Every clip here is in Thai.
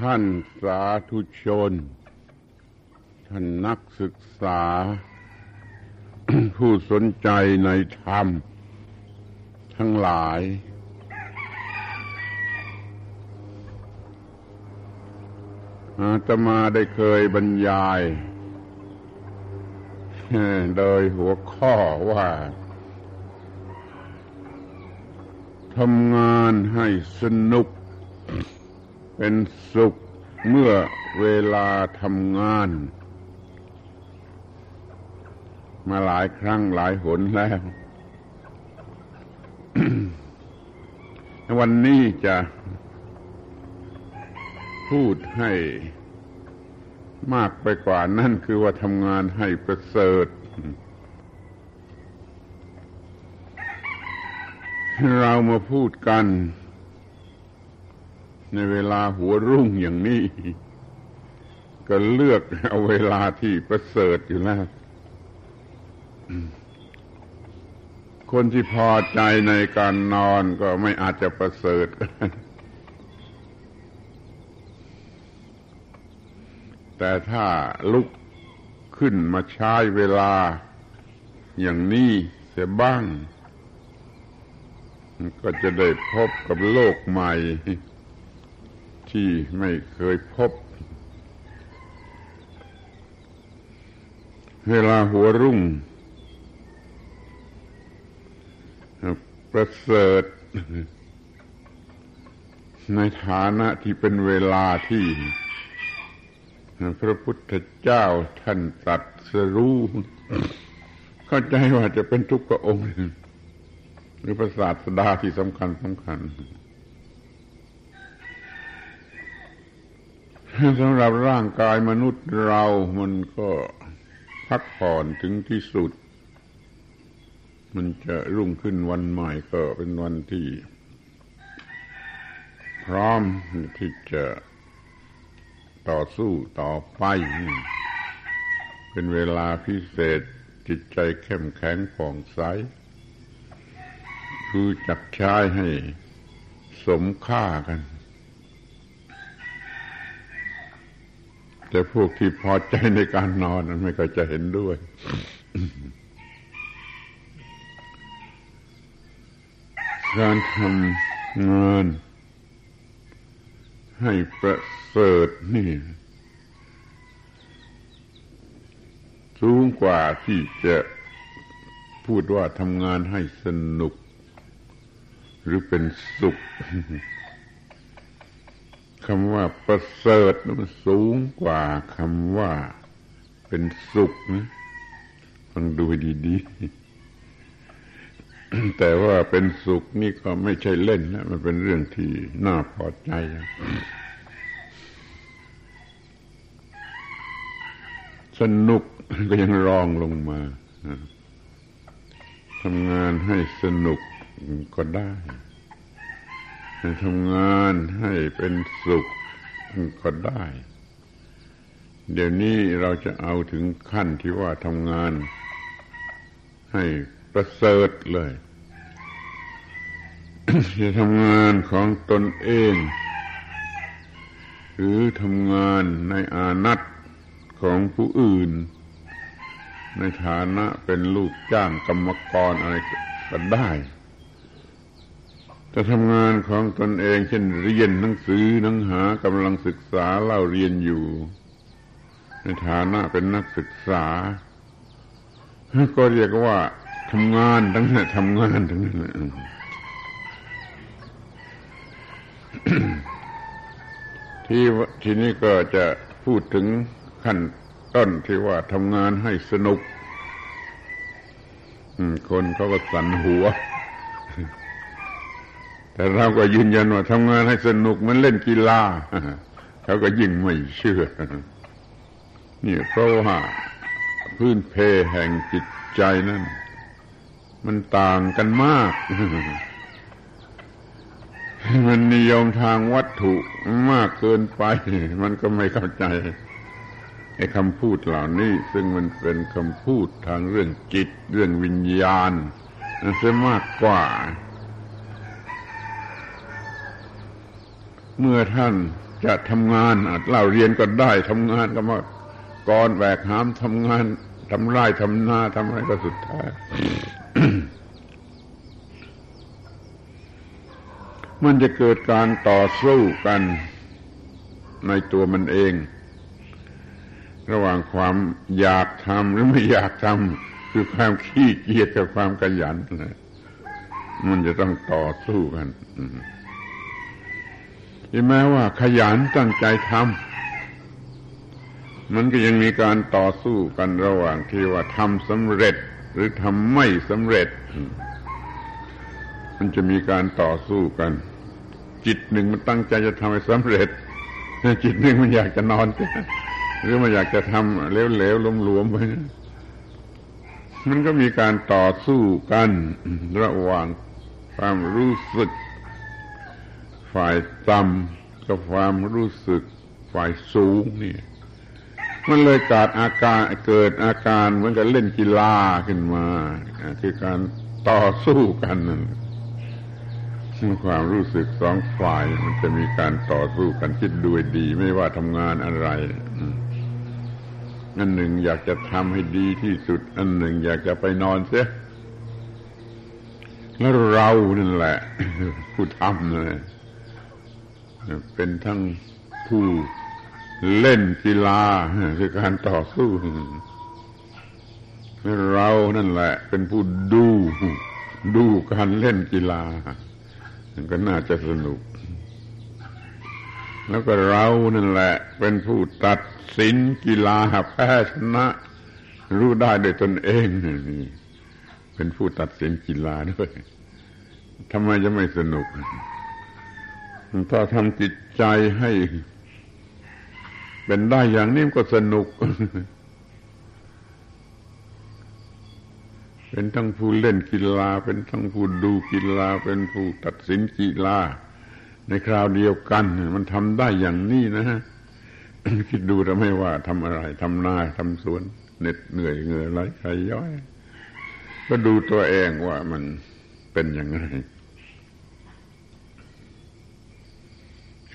ท่านสาธุชน ท่านนักศึกษา ผู้สนใจในธรรม ทั้งหลาย อาตมาได้เคยบรรยาย โดยหัวข้อว่าทำงานให้สนุก เป็นสุขเมื่อเวลาทำงาน มาหลายครั้งหลายหนแล้ว วันนี้จะพูดให้มากไปกว่านั่นคือว่าทำงานให้ประเสริฐ เรามาพูดกัน ในเวลาหัวรุ่งอย่างนี้ ก็เลือกเอาเวลาที่ประเสริฐอยู่แล้ว คนที่พอใจในการนอนก็ไม่อาจจะประเสริฐแต่ถ้าลุกขึ้นมาใช้เวลาอย่างนี้เสียบ้าง ก็จะได้พบกับโลกใหม่ ที่ไม่เคยพบ เวลาหัวรุ่ง ประเสริฐ ในฐานะที่เป็นเวลาที่ พระพุทธเจ้าท่านตรัสรู้เข้าใจว่าจะเป็นทุกพระองค์หรือพระศาสดาที่สำคัญสำคัญ สำหรับร่างกายมนุษย์เรามันก็พักผ่อนถึงที่สุด มันจะรุ่งขึ้นวันใหม่ก็เป็นวันที่ พร้อมที่จะต่อสู้ต่อไป เป็นเวลาพิเศษจิตใจเข้มแข็งผ่องใสคือจักใช้ให้สมค่ากัน แต่พวกที่พอใจในการนอนนั้นไม่ก็จะเห็นด้วย การทำงานให้ประเสริฐนี่ สูงกว่าที่จะพูดว่าทำงานให้สนุก หรือเป็นสุข คำว่าประเสริฐมันสูงกว่าคำว่าเป็นสุขนะฟังดูดีๆ แต่ว่าเป็นสุขนี่ก็ไม่ใช่เล่นนะมันเป็นเรื่องที่น่าพอใจสนุกก็ยังรองลงมาทำงานให้สนุกก็ได้ ทำงานให้เป็นสุขก็ได้ เดี๋ยวนี้เราจะเอาถึงขั้นที่ว่าทำงาน ให้ประเสริฐเลยจะทำงานของตนเอง หรือทำงานในอานัตของผู้อื่น ในฐานะเป็นลูกจ้างกรรมกรอะไรก็ได้ จะทำงานของตนเองเช่นเรียนหนังสือหนังหากำลังศึกษาเล่าเรียนอยู่ ในฐานะเป็นนักศึกษา ก็เรียกว่าทำงานทั้งนั้นทำงานทั้งนั้นที่ทีนี้ก็จะพูดถึงขั้นต้นที่ว่าทำงานให้สนุกคนเขาก็สันหัว แต่เราก็ยืนยันว่าทำงานให้สนุกมันเล่นกีฬาเขาก็ยิ่งไม่เชื่อนี่เพราะว่าพื้นเพแห่งจิตใจนั้นมันต่างกันมาก มันนิยมทางวัตถุมากเกินไป มันก็ไม่เข้าใจไอ้คำพูดเหล่านี้ ซึ่งมันเป็นคำพูดทางเรื่องจิต เรื่องวิญญาณนั่นจะมากกว่า เมื่อท่านจะทำงานเล่าเรียนก็ได้ทำงานก็มากรแบกหามทำงานทำไร่ทำนาทำอะไรก็สุดท้ายมันจะเกิดการต่อสู้กันในตัวมันเอง ระหว่างความอยากทำหรือไม่อยากทำคือความขี้เกียจกับความขยันมันจะต้องต่อสู้กัน แม้ว่าขยันตั้งใจทำมันก็ยังมีการต่อสู้กันระหว่างที่ว่าทำสำเร็จหรือทำไม่สำเร็จ มันจะมีการต่อสู้กัน จิตหนึ่งมันตั้งใจจะทำให้สำเร็จจิตหนึ่งมันอยากจะนอน หรือมันอยากจะทำเหลวๆหลวมๆไปมันก็มีการต่อสู้กันระหว่างความรู้สึก ฝ่ายต่ำกับความรู้สึกฝ่ายสูงนี่มันเลยเกิดอาการเกิดอาการเหมือนกับเล่นกีฬาขึ้นมาคือการต่อสู้กันนั่นความรู้สึกสองฝ่ายมันจะมีการต่อสู้กันคิดดูดี ไม่ว่าทำงานอะไรอันหนึ่งอยากจะทำให้ดีที่สุด อันหนึ่งอยากจะไปนอนเสียแล้วเรานั่นแหละผู้ทำเลย เป็นทั้งผู้เล่นกีฬาคือการต่อสู้เรานั่นแหละ เป็นผู้ดู ดูการเล่นกีฬาก็น่าจะสนุก แล้วก็เรานั่นแหละ เป็นผู้ตัดสินกีฬาแพ้ชนะ รู้ได้โดยตนเองนี่เป็นผู้ตัดสินกีฬาด้วยทำไมจะไม่สนุก ถ้าทำจิตใจให้ เป็นได้อย่างนี้ก็สนุก เป็นทั้งผู้เล่นกีฬา เป็นทั้งผู้ดูกีฬา เป็นผู้ตัดสินกีฬา ในคราวเดียวกัน มันทำได้อย่างนี้นะฮะคิดดูทำไม่ว่าทำอะไรทำนาทำสวนเหน็ดเหนื่อยเหงื่อไหลใครย้อย ก็ดูตัวเองว่ามันเป็นอย่างไร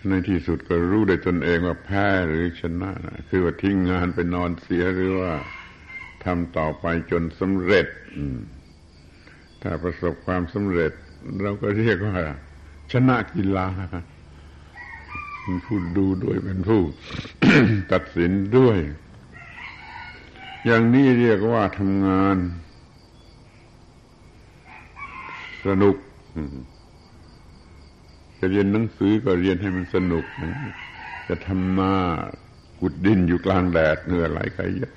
ในที่สุดก็รู้ได้ตนเองว่าแพ้หรือชนะคือว่าทิ้งงานไปนอนเสียหรือว่าทำต่อไปจนสำเร็จถ้าประสบความสำเร็จ เราก็เรียกว่า ชนะกีฬาเป็นผู้ดูด้วยเป็นผู้ตัดสินด้วย อย่างนี้เรียกว่าทำงาน สนุก จะเรียนหนังสือก็เรียนให้มันสนุกจะทำนาขุดดินอยู่กลางแดดเหนื่อยไหลใครเยอะ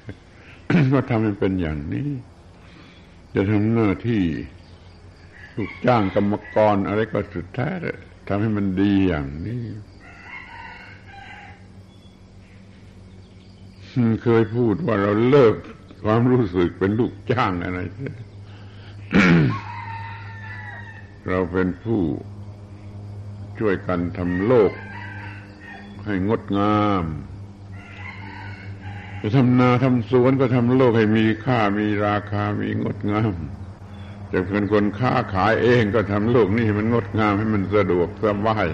ก็ทำให้เป็นอย่างนี้ จะทำหน้าที่ถูกจ้างกรรมกรอะไรก็สุดแท้ทำให้มันดีอย่างนี้เคยพูดว่าเราเลิกความรู้สึกเป็นลูกจ้างอะไร เราเป็นผู้ ช่วยกันทำโลก ให้งดงามจะทำนาทำสวนก็ทำโลกให้มีค่ามีราคามีงดงามจะเป็นคนค้าขายเองก็ทำโลกนี้มันงดงามให้มันสะดวกสบาย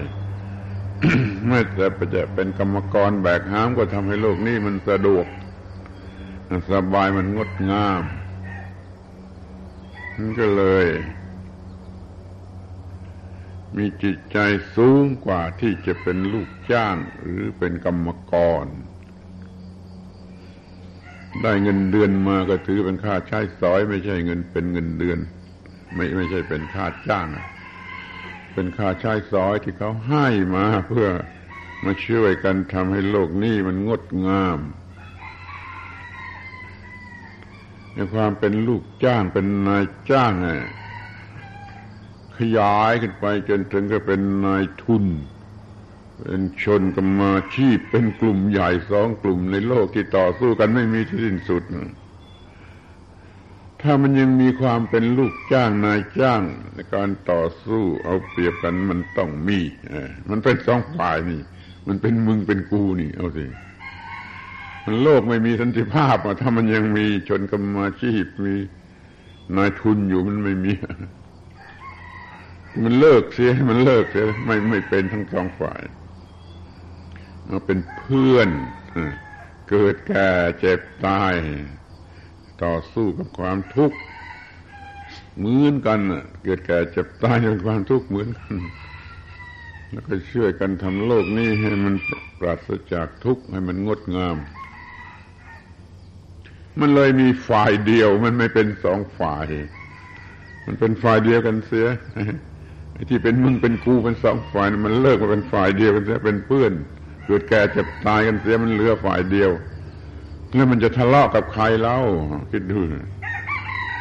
ไม่แต่จะเป็นกรรมกรแบกหามก็ทำให้โลกนี้มันสะดวกสบายมันงดงามมันก็เลย มีจิตใจสูงกว่าที่จะเป็นลูกจ้างหรือเป็นกรรมกร ได้เงินเดือนมาก็ถือเป็นค่าใช้สอย ไม่ใช่เงินเป็นเงินเดือน ไม่ไม่ใช่เป็นค่าจ้าง เป็นค่าใช้สอยที่เขาให้มาเพื่อมาช่วยกันทำให้โลกนี้มันงดงามในความเป็นลูกจ้างเป็นนายจ้างไง ขยายขึ้นไปจนถึงก็เป็นนายทุน เป็นชนกรรมาชีพเป็นกลุ่มใหญ่สองกลุ่มในโลกที่ต่อสู้กันไม่มีที่สิ้นสุด ถ้ามันยังมีความเป็นลูกจ้างนายจ้าง ในการต่อสู้เอาเปรียบกันมันต้องมีมันเป็นสองฝ่ายนี่ มันเป็นมึงเป็นกูนี่ เอาสิมันโลกไม่มีสันติภาพอะถ้ามันยังมีชนกรรมาชีพมีนายทุนอยู่มันไม่มี มันเลิกเสียมันเลิกเสียไม่ไม่เป็นทั้งสองฝ่ายมาเป็นเพื่อน เกิดแก่เจ็บตาย ต่อสู้กับความทุกข์เหมือนกันเกิดแก่เจ็บตายเป็นความทุกข์เหมือนกัน แล้วก็ช่วยกันทำโลกนี้ให้มันปราศจากทุกข์ให้มันงดงาม มันเลยมีฝ่ายเดียวมันไม่เป็นสองฝ่าย มันเป็นฝ่ายเดียวกันเสีย ที่เป็นมึงเป็นกูเป็นสองฝ่ายมันเลิกมาเป็นฝ่ายเดียวกันเสียเป็นเพื่อนเกิดแก่เจ็บตายกันเสียมันเหลือฝ่ายเดียว แล้วมันจะทะเลาะกับใครเล่าคิดดู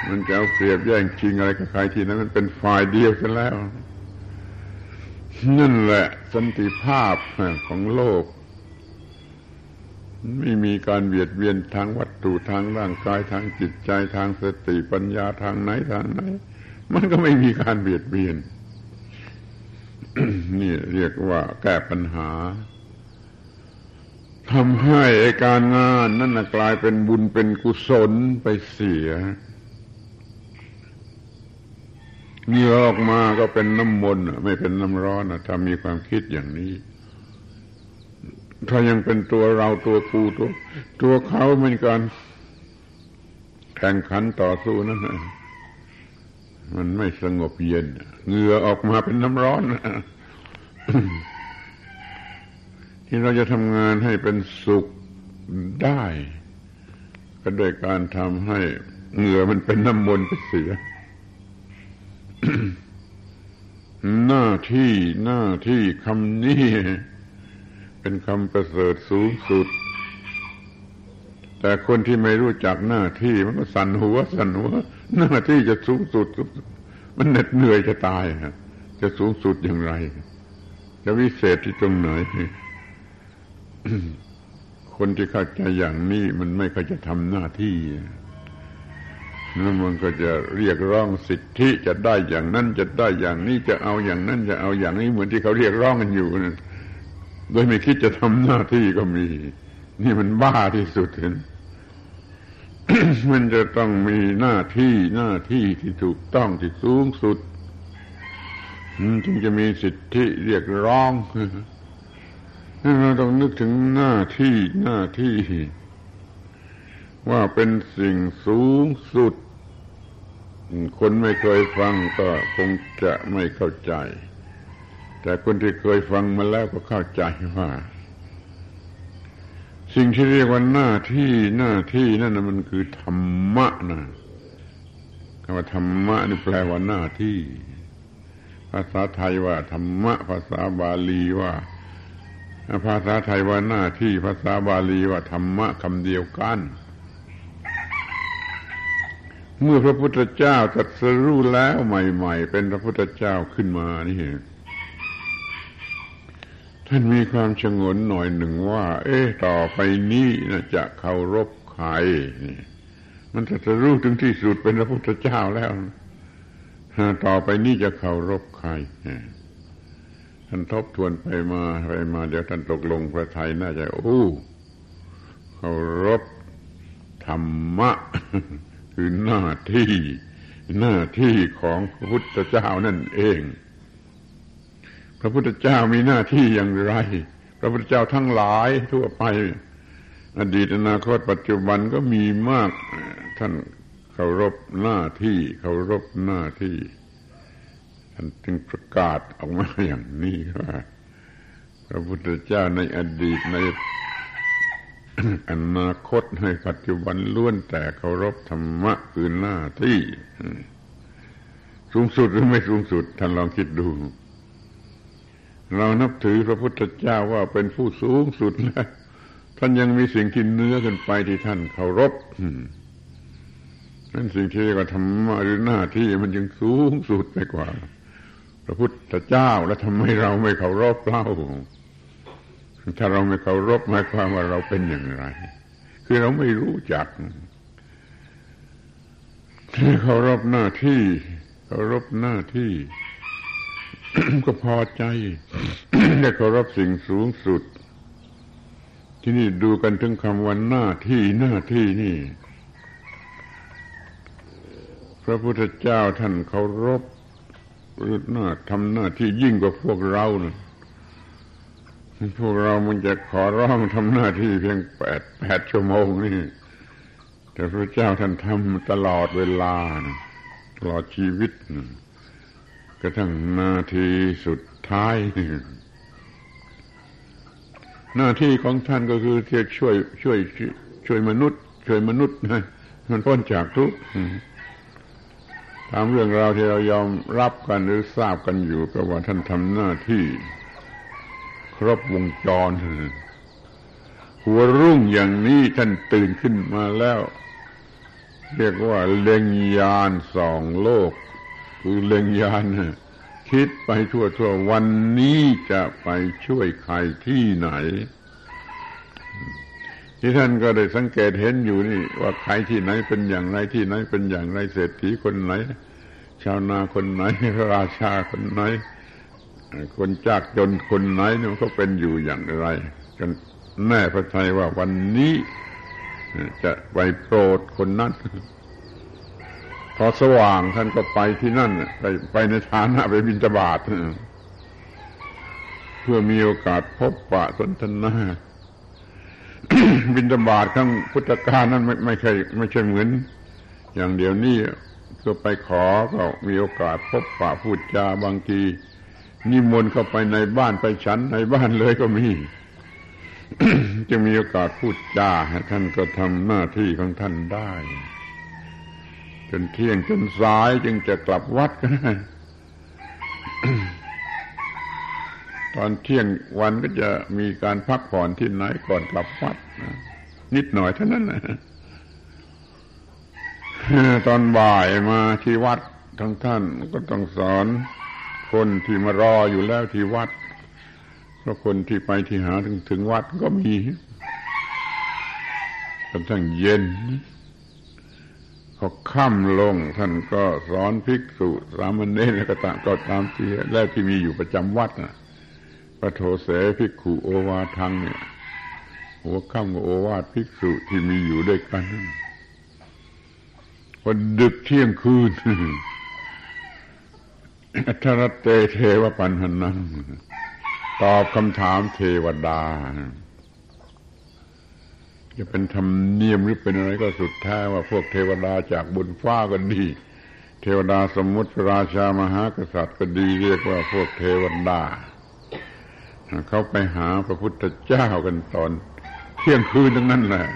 มันจะเอาเปรียบแย่งชิงอะไรกับใครทีนั้นมันเป็นฝ่ายเดียวกันแล้ว นั่นแหละสันติภาพของโลก ไม่มีการเบียดเบียนทางวัตถุทางร่างกายทางจิตใจทางสติปัญญาทางไหนทางไหน มันก็ไม่มีการเบียดเบียน นี่เรียกว่าแก้ปัญหาทำให้การงานนั่นนะกลายเป็นบุญเป็นกุศลไปเสียเหงื่อออกมาก็เป็นน้ำมนต์ไม่เป็นน้ำร้อนถ้ามีความคิดอย่างนี้ ถ้ายังเป็นตัวเราตัวกูตัว ตัวเขาเหมือนกัน แข่งขันต่อสู้นั่น มันไม่สงบเย็นเหงื่อออกมาเป็นน้ำร้อนที่เราจะทำงานให้เป็นสุขได้ ก็โดยการทำให้เหงื่อมันเป็นน้ำมนต์ไปเสียหน้าที่หน้าที่คำนี้ เป็นคำประเสริฐสูงสุด แต่คนที่ไม่รู้จักหน้าที่มันก็สั่นหัวสั่นหัว หน้าที่จะสูงสุด มันเหน็ดเหนื่อยจะตายจะสูงสุดอย่างไร จะวิเศษที่ตรงไหนคนที่เข้าใจอย่างนี้มันไม่เคยจะทำหน้าที่แล้วมันก็จะเรียกร้องสิทธิจะได้อย่างนั้นจะได้อย่างนี้จะเอาอย่างนั้น จะเอาอย่างนี้เหมือนที่เขาเรียกร้องกันอยู่นะโดยไม่คิดจะทำหน้าที่ก็มี นี่มันบ้าที่สุดเห็น มันจะต้องมีหน้าที่หน้าที่ที่ถูกต้องที่สูงสุดจึงจะมีสิทธิเรียกร้องเราต้องนึกถึงหน้าที่หน้าที่ ว่าเป็นสิ่งสูงสุด คนไม่เคยฟังก็คงจะไม่เข้าใจ แต่คนที่เคยฟังมาแล้วก็เข้าใจว่า สิ่งที่เรียกว่าหน้าที่หน้าที่นั่นนะมันคือธรรมะนะคำว่าธรรมะนี่แปลว่าหน้าที่ ภาษาไทยว่าธรรมะ ภาษาบาลีว่า ภาษาไทยว่าหน้าที่ ภาษาบาลีว่าธรรมะคำเดียวกัน เมื่อพระพุทธเจ้าตรัสรู้แล้วใหม่ ๆ เป็นพระพุทธเจ้าขึ้นมานี่ ท่านมีความชงนหน่อยหนึ่งว่า เอ๊ะต่อไปนี้นะจะเคารพใครนี่มันจะรู้ถึงที่สุดเป็นพระพุทธเจ้าแล้ว ต่อไปนี้จะเคารพใครท่านทบทวนไปมาไปมา เดี๋ยวท่านตกลงพระไทยน่าจะโอ้เคารพธรรมะ คือหน้าที่ หน้าที่ของพระพุทธเจ้านั่นเอง ระพุทธเจ้ามีหน้าที่อย่างไร พระพุทธเจ้าทั้งหลายทั่วไป อดีตอนาคตปัจจุบันก็มีมากท่านเคารพหน้าที่เคารพหน้าที่ท่านจึงประกาศออกมาอย่างนี้ว่า พระพุทธเจ้าในอดีตในอนาคตให้ปัจจุบันล้วนแต่เคารพธรรมะคือหน้าที่ สูงสุดหรือไม่สูงสุดท่านลองคิดดู เรานับถือพระพุทธเจ้าว่าเป็นผู้สูงสุดแล้วท่านยังมีสิ่งที่เนื้อกันไปที่ท่านเคารพนั่นสิ่งที่เรียกว่าธรรมะหรือหน้าที่มันยังสูงสุดไปกว่า พระพุทธเจ้าแล้วทำไมเราไม่เคารพเล่า ถ้าเราไม่เคารพหมายความว่าเราเป็นอย่างไร คือเราไม่รู้จักเคารพหน้าที่เคารพหน้าที่ ก็พอใจได้เคารพสิ่งสูงสุด ที่นี่ดูกันถึงคำว่าหน้าที่หน้าที่นี่ พระพุทธเจ้าท่านเคารพหรือหน้าทำหน้าที่ยิ่งกว่าพวกเรานะพวกเรามันจะขอร้องทำหน้าที่เพียงแปดแปดชั่วโมงนี่แต่พระเจ้าท่านทำตลอดเวลานะตลอดชีวิตก ระทั่งนาทีสุดท้าย หน้าที่ของท่านก็คือที่ช่วย ช่วย ช่วยมนุษย์ ช่วยมนุษย์นะมันพ้นจากทุกข์ตามเรื่องราวที่เรายอมรับกันหรือทราบกันอยู่ก็ว่าท่านทำหน้าที่ ครบวงจร หัวรุ่งอย่างนี้ท่านตื่นขึ้นมาแล้ว เรียกว่าเล็งยานสองโลก คือเล็งยานคิดไปทั่วทั่ววันนี้จะไปช่วยใครที่ไหน ที่ท่านก็ได้สังเกตเห็นอยู่นี่ ว่าใครที่ไหนเป็นอย่างไรที่ไหนเป็นอย่างไรเศรษฐีคนไหน ชาวนาคนไหนระราชาคนไหน คนจากจนคนไหนเนี่ยเขาเป็นอยู่อย่างไรจนแน่พระทัยว่าวันนี้จะไปโปรดคนนั้น พอสว่างท่านก็ไปที่นั่นไปไปในฐานะไปบินจบาทเพื่อมีโอกาสพบปะสนทนาบินจบาทข้างพุทธกาลนั้นไม่ไม่ใช่ไม่ใช่เหมือน อย่างเดียวนี้เพื่อไปขอก็มีโอกาสพบปะพูดจาบางทีนิมนต์เข้าไปในบ้านไปฉันในบ้านเลยก็มีจะมีโอกาสพูดจาท่านก็ทำหน้าที่ของท่านได้ จนเที่ยงจนสายจึงจะกลับวัดก็ได้ตอนเที่ยงวันก็จะมีการพักผ่อนที่ไหนก่อนกลับวัดนิดหน่อยเท่านั้นนะตอนบ่ายมาที่วัดทั้งท่านก็ต้องสอนคนที่มารออยู่แล้วที่วัดเพราะคนที่ไปที่หาถึงถึงวัดก็มีกระทั่งเย็น พอค่ำลงท่านก็สอนภิกษุสามเณรแล้วก็ตามก็ตามที่แล้วที่มีอยู่ประจำวัดนะพระโทเสภิกขุโอวาทังเนี่ยหัวค่ำกับโอวาทภิกษุที่มีอยู่ด้วยกันพอดึกเที่ยงคืนทรเตเทวปันหนังตอบคำถามเทวดา จะเป็นธรรมเนียมหรือเป็นอะไรก็สุดแท้ว่าพวกเทวดาจากบนฟ้าก็ดี เทวดาสมมุติราชามหากษัตริย์ก็ดีเรียกว่าพวกเทวดาเขาไปหาพระพุทธเจ้ากันตอน เที่ยงคืนทั้งนั้นแหละ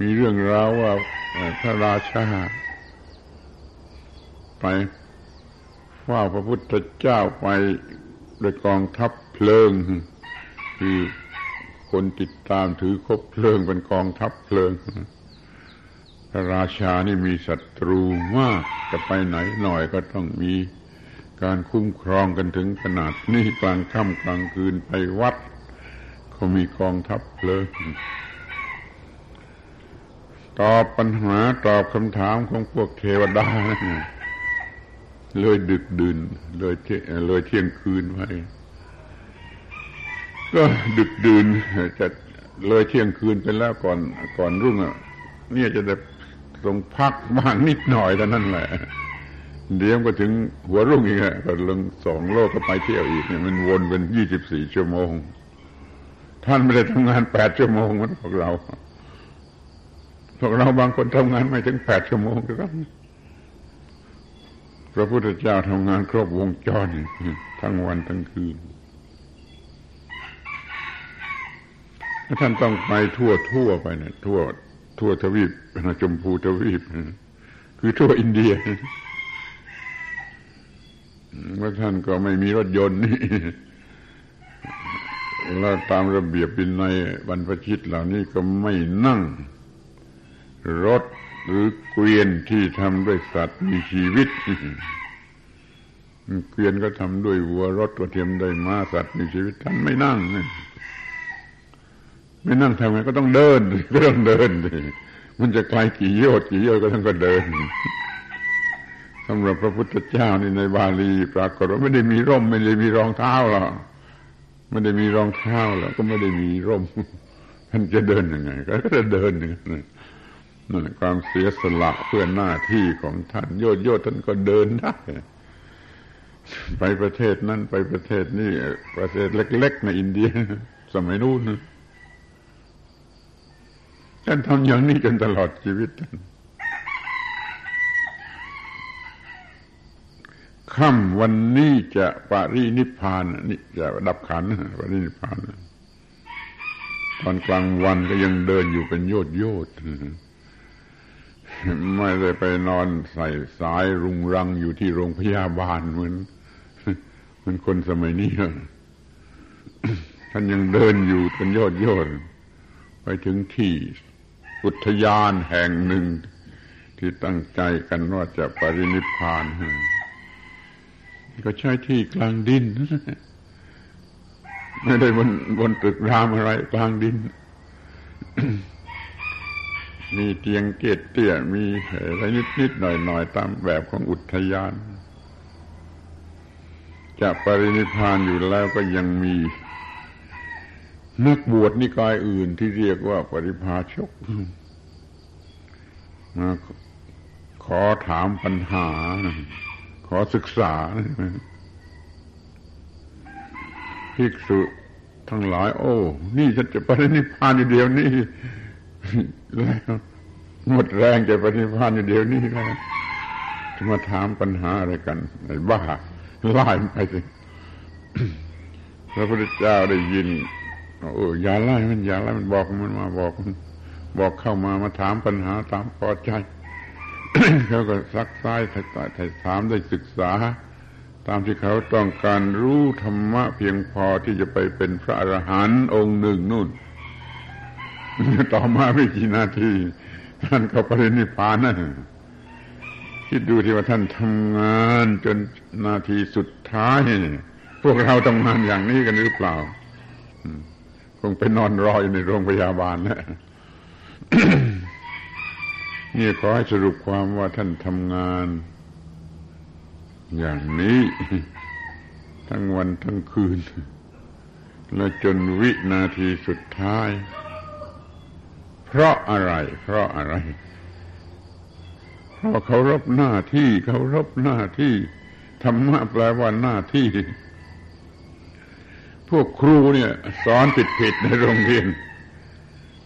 มีเรื่องราวว่าพระราชา ไปเฝ้าพระพุทธเจ้าไปด้วยกองทัพเพลิง คือ คนติดตามถือคบเพลิงเป็นกองทัพเพลิง พระราชานี่มีศัตรูมากจะไปไหนหน่อยก็ต้องมีการคุ้มครองกันถึงขนาดนี้กลางค่ำกลางคืนไปวัดเขามีกองทัพเพลิงตอบปัญหาตอบคำถามของพวกเทวดาเลยดึกดื่นเลยเลยเที่ยงคืนไป ก็ดึกดื่นจะเลยเที่ยงคืนไปแล้วก่อนก่อนรุ่งอะเนี่ยจะได้ตรงพักบ้างนิดหน่อยเท่านั้นแหละ เดี๋ยวก็ถึงหัวรุ่งอีกอะก็ลงสองโลกก็ไปเที่ยวอีกเนี่ยมันวนเป็นยี่สิบสี่ชั่วโมง ท่านไม่ได้ทำงานแปดชั่วโมงเหมือนพวกเราพวกเราบางคนทำงานไม่ถึงแปดชั่วโมงก็ต้องพระพุทธเจ้าทำงานครบวงจรทั้งวันทั้งคืน ท่านต้องไปทั่วทั่วไปนะทั่ว ทั่วทวีปนะจมพูทวีปคือทั่วอินเดียว่าท่านก็ไม่มีรถยนต์นี่แล้วตามระเบียบบินในบรรพชิตเหล่านี้ก็ไม่นั่ง รถหรือเกวียนที่ทำด้วยสัตว์มีชีวิต เกวียนก็ทำด้วยวัวรถก็เทียมได้มาสัตว์มีชีวิตท่านไม่นั่ง ไม่นั่งทำไงก็ต้องเดินก็ต้องเดินมันจะไกลกี่โยชน์กี่โยชน์ก็ต้องก็เดินสำหรับพระพุทธเจ้านี่ในบาลีปรากฏว่าไม่ได้มีร่ม ไม่ได้มีรองเท้าหรอกไม่ได้มีรองเท้าแล้วก็ไม่ได้มีร่มท่านจะเดินยังไง ก็จะเดินอย่างนั้นนั่นความเสียสละเพื่อหน้าที่ของท่านโยดโยดท่านก็เดินได้ไปประเทศนั้นไปประเทศนี้ประเทศเล็ก ๆ ในอินเดีย สมัยนู้น ท่านทำอย่างนี้จนตลอดชีวิตท่านค่ำวันนี้จะปรินิพานนี่จะดับขันปรินิพานตอนกลางวันก็ยังเดินอยู่เป็นโยดโยดไม่ได้ไปนอนใส่สายรุงรังอยู่ที่โรงพยาบาลเหมือนเหมือนคนสมัยนี้ท่านยังเดินอยู่เป็นโยดโยดไปถึงที่ อุทยานแห่งหนึ่ง ที่ตั้งใจกันว่าจะปรินิพาน ก็ใช้ที่กลางดิน ไม่ได้บนบนตึกรามอะไรกลางดิน มีเตียงเกตเตี้ยมีอะไรนิดนิดหน่อยหน่อยตามแบบของอุทยาน จะปรินิพานอยู่แล้วก็ยังมี นักบวชนิกายอื่นที่เรียกว่าปริพาชกมาขอถามปัญหา ขอศึกษาภิกษุทั้งหลาย โอ้ นี่ฉันจะปรินิพานอยู่เดียวนี้แล้วหมดแรงจะปรินิพานอยู่เดียวนี้แล้วจะมาถามปัญหาอะไรกันไอ้บ้าไล่ไปสิพระพุทธเจ้าได้ยิน โอ้อย่าไล่มันอย่าไล่มันบอกมันมาบอกมันบอกเข้ามามาถามปัญหาตามพอใจเขาก็ซักซ้ายถามได้ศึกษา ตามที่เขาต้องการรู้ธรรมะเพียงพอที่จะไปเป็นพระอรหันต์องค์หนึ่งนู่น ต่อมาไม่กี่นาที ท่านก็ปรินิพานนะคิดดูที่ว่าท่านทำงานจนนาทีสุดท้าย พวกเราทำงานอย่างนี้กันหรือเปล่า คงไปนอนรออยู่ในโรงพยาบาลนะนี่ขอให้สรุปความว่าท่านทำงาน อย่างนี้ ทั้งวันทั้งคืน และจนวินาทีสุดท้าย เพราะอะไร เพราะอะไร เพราะเขารบหน้าที่เขารบหน้าที่ธรรมะแปลว่าหน้าที่ พวกครูเนี่ย สอนผิดๆในโรงเรียน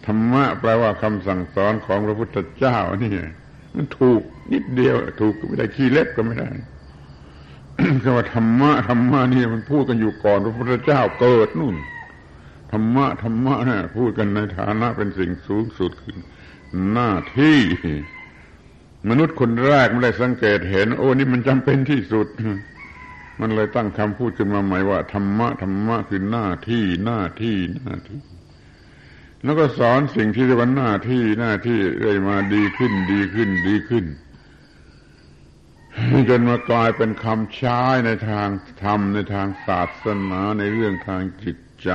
ธรรมะแปลว่าคำสั่งสอนของพระพุทธเจ้านี่มันถูกนิดเดียว ถูกไม่ได้ขี้เล็บก็ไม่ได้คำว่าธรรมะธรรมะนี่มันพูดกันอยู่ก่อนพระพุทธเจ้าเกิดนู่นธรรมะธรรมะเนี่ยพูดกันในฐานะเป็นสิ่งสูงสุดคือหน้าที่ มนุษย์คนแรกไม่ได้สังเกตเห็น โอ้นี่มันจำเป็นที่สุด มันเลยตั้งคำพูดขึ้นมาใหม่ว่าธรรมะธรรมะคือหน้าที่หน้าที่หน้าที่ แล้วก็สอนสิ่งที่เรียกว่าหน้าที่หน้าที่เรื่อยมาดีขึ้น ดีขึ้น ดีขึ้นจนมากลายเป็นคำใช้ในทางธรรมในทางศาสนาในเรื่องทางจิตใจ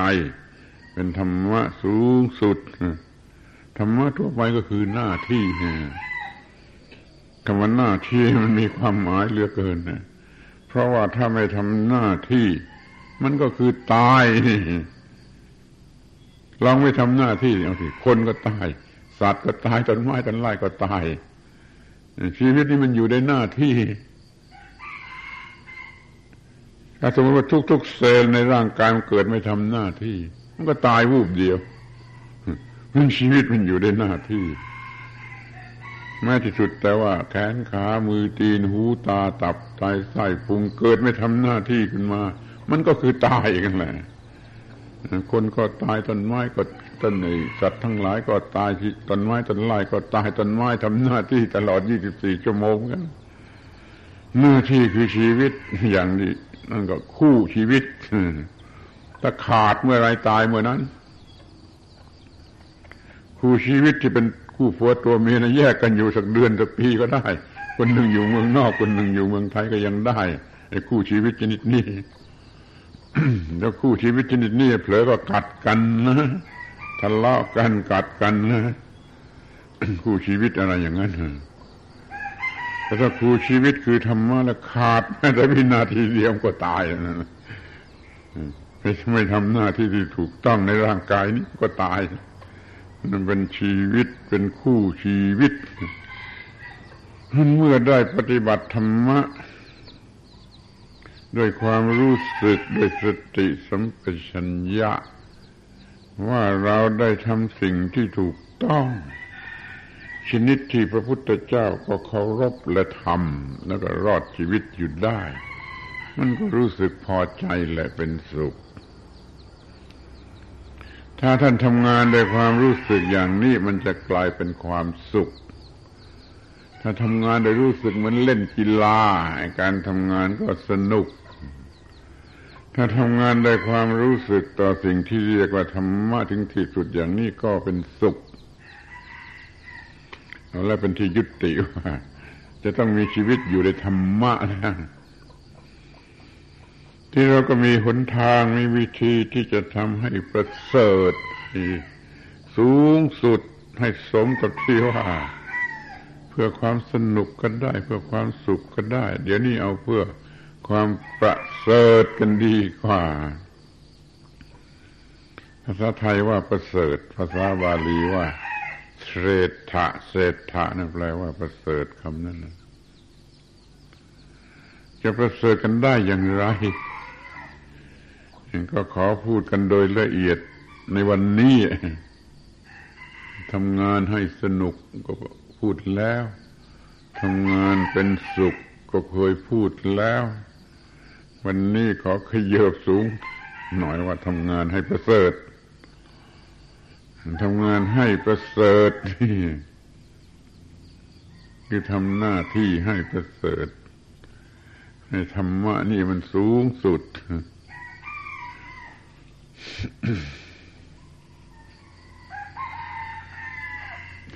เป็นธรรมะสูงสุดธรรมะทั่วไปก็คือหน้าที่คำว่าหน้าที่มันมีความหมายเหลือเกินนะ ราะว่าถ้าไม่ทำหน้าที่ มันก็คือตายลองไม่ทำหน้าที่เอาสิคนก็ตาย สัตว์ก็ตายต้นไม้ต้นไม้ก็ตาย ชีวิตนี้มันอยู่ในหน้าที่ถ้าสมมติว่าทุก ๆ เซลล์ในร่างกายมันเกิดไม่ทำหน้าที่ มันก็ตายวูบเดียวมันชีวิตมันอยู่ในหน้าที่ แม้ที่สุดแต่ว่าแขนขามือตีนหูตาตับไตไส้พุงเกิดไม่ทำหน้าที่ขึ้นมา มันก็คือตายกันแหละคนก็ตายต้นไม้ก็ต้นไอสัตว์ทั้งหลายก็ตายต้นไม้ต้นไม้ก็ตายต้นไม้ทำหน้าที่ตลอดยี่สิบสี่ชั่วโมงกันหน้าที่คือชีวิตอย่างนี้นั่นก็คู่ชีวิตถ้าขาดเมื่อไรตายเมื่อนั้น คู่ชีวิตที่เป็น คู่ผัวตัวเมียนะแยกกันอยู่สักเดือนสักปีก็ได้ คนหนึ่งอยู่เมืองนอก คนหนึ่งอยู่เมืองไทยก็ยังได้ไอ้คู่ชีวิตชนิดนี้แล้วคู่ชีวิตชนิดนี้เผลอก็กัดกันนะทะเลาะกันกัดกันนะคู่ชีวิตอะไรอย่างนั้นแต่ถ้าคู่ชีวิตคือธรรมะแล้วขาดแม้แต่วินาทีเดียวก็ตายนะไม่ไม่ทำหน้าที่ที่ถูกต้องในร่างกายนี้ก็ตาย มันเป็นชีวิตเป็นคู่ชีวิตเมื่อได้ปฏิบัติธรรมะด้วยความรู้สึกด้วยสติสัมปชัญญะ ว่าเราได้ทำสิ่งที่ถูกต้อง ชนิดที่พระพุทธเจ้าก็เคารพและทำแล้วก็รอดชีวิตอยู่ได้ มันก็รู้สึกพอใจและเป็นสุข ถ้าท่านทำงานด้วยความรู้สึกอย่างนี้มันจะกลายเป็นความสุข ถ้าทำงานโดยรู้สึกเหมือนเล่นกีฬาการทำงานก็สนุก ถ้าทำงานโดยความรู้สึกต่อสิ่งที่เรียกว่าธรรมะถึงที่สุดอย่างนี้ก็เป็นสุขแล้วเป็นที่ยุติว่าจะต้องมีชีวิตอยู่ในธรรมะนะ ที่เราก็มีหนทางมีวิธีที่จะทำให้ประเสริฐสูงสุดให้สมกับที่ว่า เพื่อความสนุกก็ได้ เพื่อความสุขก็ได้ เดี๋ยวนี้เอาเพื่อความประเสริฐกันดีกว่า ภาษาไทยว่าประเสริฐ ภาษาบาลีว่าเศรษฐะเศรษฐะนั่นแปลว่าประเสริฐคำนั้นจะประเสริฐกันได้อย่างไร ก็ขอพูดกันโดยละเอียดในวันนี้ทำงานให้สนุกก็พูดแล้วทำงานเป็นสุขก็เคยพูดแล้ว วันนี้ขอขยบสูง หน่อยว่าทำงานให้ประเสริฐทำงานให้ประเสริฐนี่คือทำหน้าที่ให้ประเสริฐให้ธรรมะนี่มันสูงสุด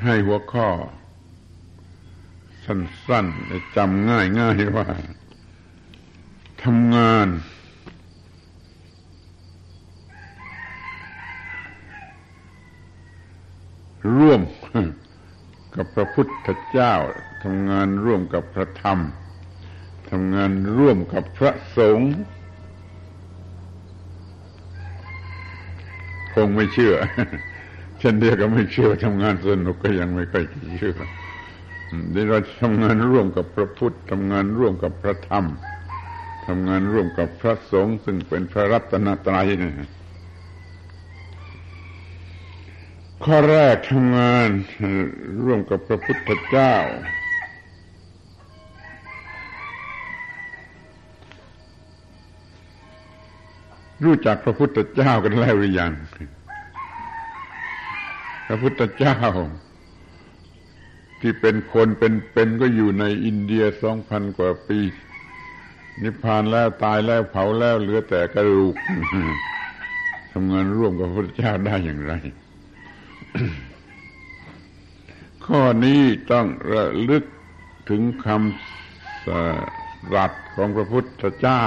ให้หัวข้อ สั้นๆจำง่ายง่ายว่าทำงาน ร่วมกับพระพุทธเจ้าทำงานร่วมกับพระธรรมทำงานร่วมกับพระสงฆ์ คงไม่เชื่อ เช่นเดียวกับไม่เชื่อทำงานสนุกก็ยังไม่ค่อยเชื่อเดี๋ยวเราทำงานร่วมกับพระพุทธทำงานร่วมกับพระธรรมทำงานร่วมกับพระสงฆ์ซึ่งเป็นพระรัตนตรัยเนี่ยข้อแรกทำงานร่วมกับพระพุทธเจ้า รู้จักพระพุทธเจ้ากันแล้วหรือยัง พระพุทธเจ้า ที่เป็นคนเป็นเป็นก็อยู่ในอินเดียสองพันกว่าปี นิพพานแล้วตายแล้วเผาแล้วเหลือแต่กระดูกทำงานร่วมกับพระพุทธเจ้าได้อย่างไร ข้อนี้ต้องระลึกถึงคำสัตย์ของพระพุทธเจ้า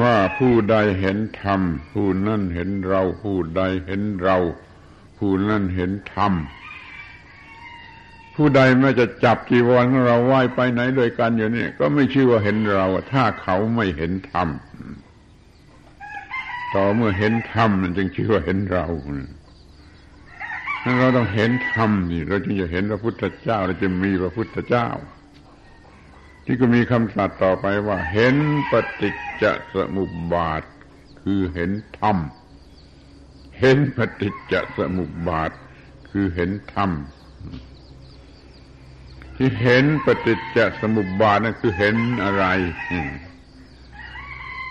ว่าผู้ใดเห็นธรรม ผู้นั่นเห็นเรา ผู้ใดเห็นเรา ผู้นั่นเห็นธรรม ผู้ใดแม้จะจับจีวรของเราไหว้ไปไหนโดยกันอยู่นี่ก็ไม่ชื่อว่าเห็นเรา ถ้าเขาไม่เห็นธรรมต่อเมื่อเห็นธรรมจึงชื่อว่าเห็นเราเราต้องเห็นธรรมนี่เราจึงจะเห็นพระพุทธเจ้าเราจะมีพระพุทธเจ้า ที่ก็มีคำสัตย์ต่อไปว่า เห็นปฏิจจสมุปบาท คือเห็นธรรม เห็นปฏิจจสมุปบาท คือเห็นธรรม ที่เห็นปฏิจจสมุปบาทนั่นคือเห็นอะไร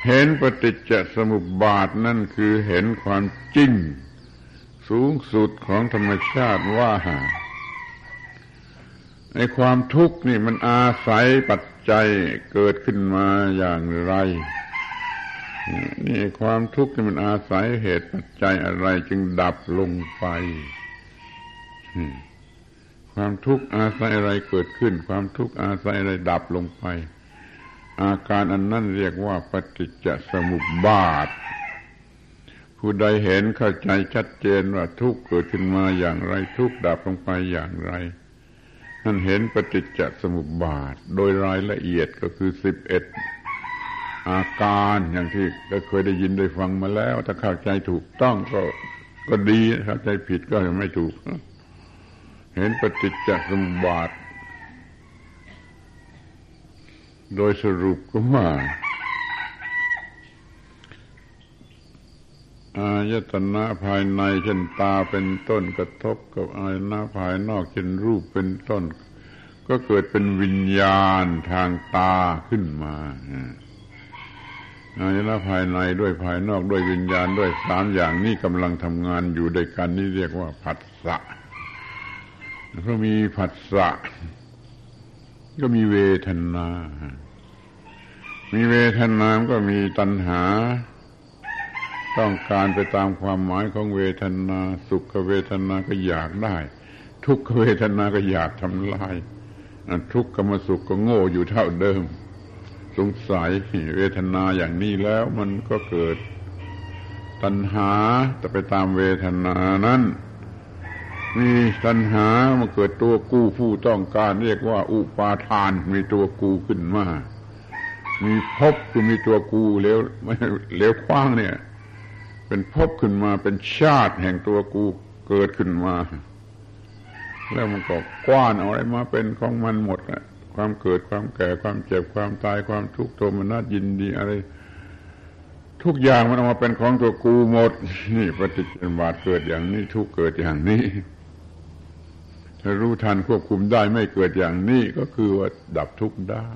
เห็นปฏิจจสมุปบาทนั่นคือเห็นความจริง สูงสุดของธรรมชาติว่า ในความทุกข์นี่มันอาศัยปัจจัยเกิดขึ้นมาอย่างไร นี่ความทุกข์นี่มันอาศัยเหตุปัจจัยอะไร จึงดับลงไป ความทุกข์อาศัยอะไรเกิดขึ้น ความทุกข์อาศัยอะไรดับลงไป อาการอันนั้นเรียกว่าปฏิจจสมุปบาทผู้ใดเห็นเข้าใจชัดเจนว่าทุกข์เกิดขึ้นมาอย่างไร ทุกข์ดับลงไปอย่างไร นั่นเห็นปฏิจจสมุปบาท โดยรายละเอียดก็คือสิบเอ็ดอาการอย่างที่ก็เคยได้ยินได้ฟังมาแล้ว ถ้าเข้าใจถูกต้องก็ก็ดีเข้าใจผิดก็ยังไม่ถูก เห็นปฏิจจสมุปบาท โดยสรุปก็ว่า อายตนะภายในเช่นตาเป็นต้นกระทบกับอายตนะภายนอกเช่นรูปเป็นต้น ก็เกิดเป็นวิญญาณทางตาขึ้นมาอายตนะภายในด้วยภายนอกด้วยวิญญาณด้วยสามอย่างนี้กำลังทำงานอยู่ด้วยกันนี่เรียกว่าผัสสะเพราะมีผัสสะก็มีเวทนา มีเวทนามก็มีตัณหา ต้องการไปตามความหมายของเวทนา สุขเวทนาก็อยากได้ ทุกขเวทนาก็อยากทำลาย ทุกขมสุขก็โง่อยู่เท่าเดิม สงสัยเวทนาอย่างนี้แล้วมันก็เกิดตัณหาจะไปตามเวทนานั้นมีตัณหามาเกิดตัวกู้ผู้ต้องการ เรียกว่าอุปาทานมีตัวกูขึ้นมา มีภพคือมีตัวกูเลี้ยวไม่เลี้ยวคว้างเนี่ย เป็นภพขึ้นมาเป็นชาติแห่งตัวกูเกิดขึ้นมา แล้วมันก็กว้านเอาอะไรมาเป็นของมันหมดอะความเกิดความแก่ความเจ็บความตายความทุกข์โทมนัสยินดีอะไร ทุกอย่างมันออกมาเป็นของตัวกูหมด นี่ปฏิจจบาทเกิดอย่างนี้ ทุกเกิดอย่างนี้ถ้ารู้ทันควบคุมได้ไม่เกิดอย่างนี้ก็คือว่าดับทุกข์ได้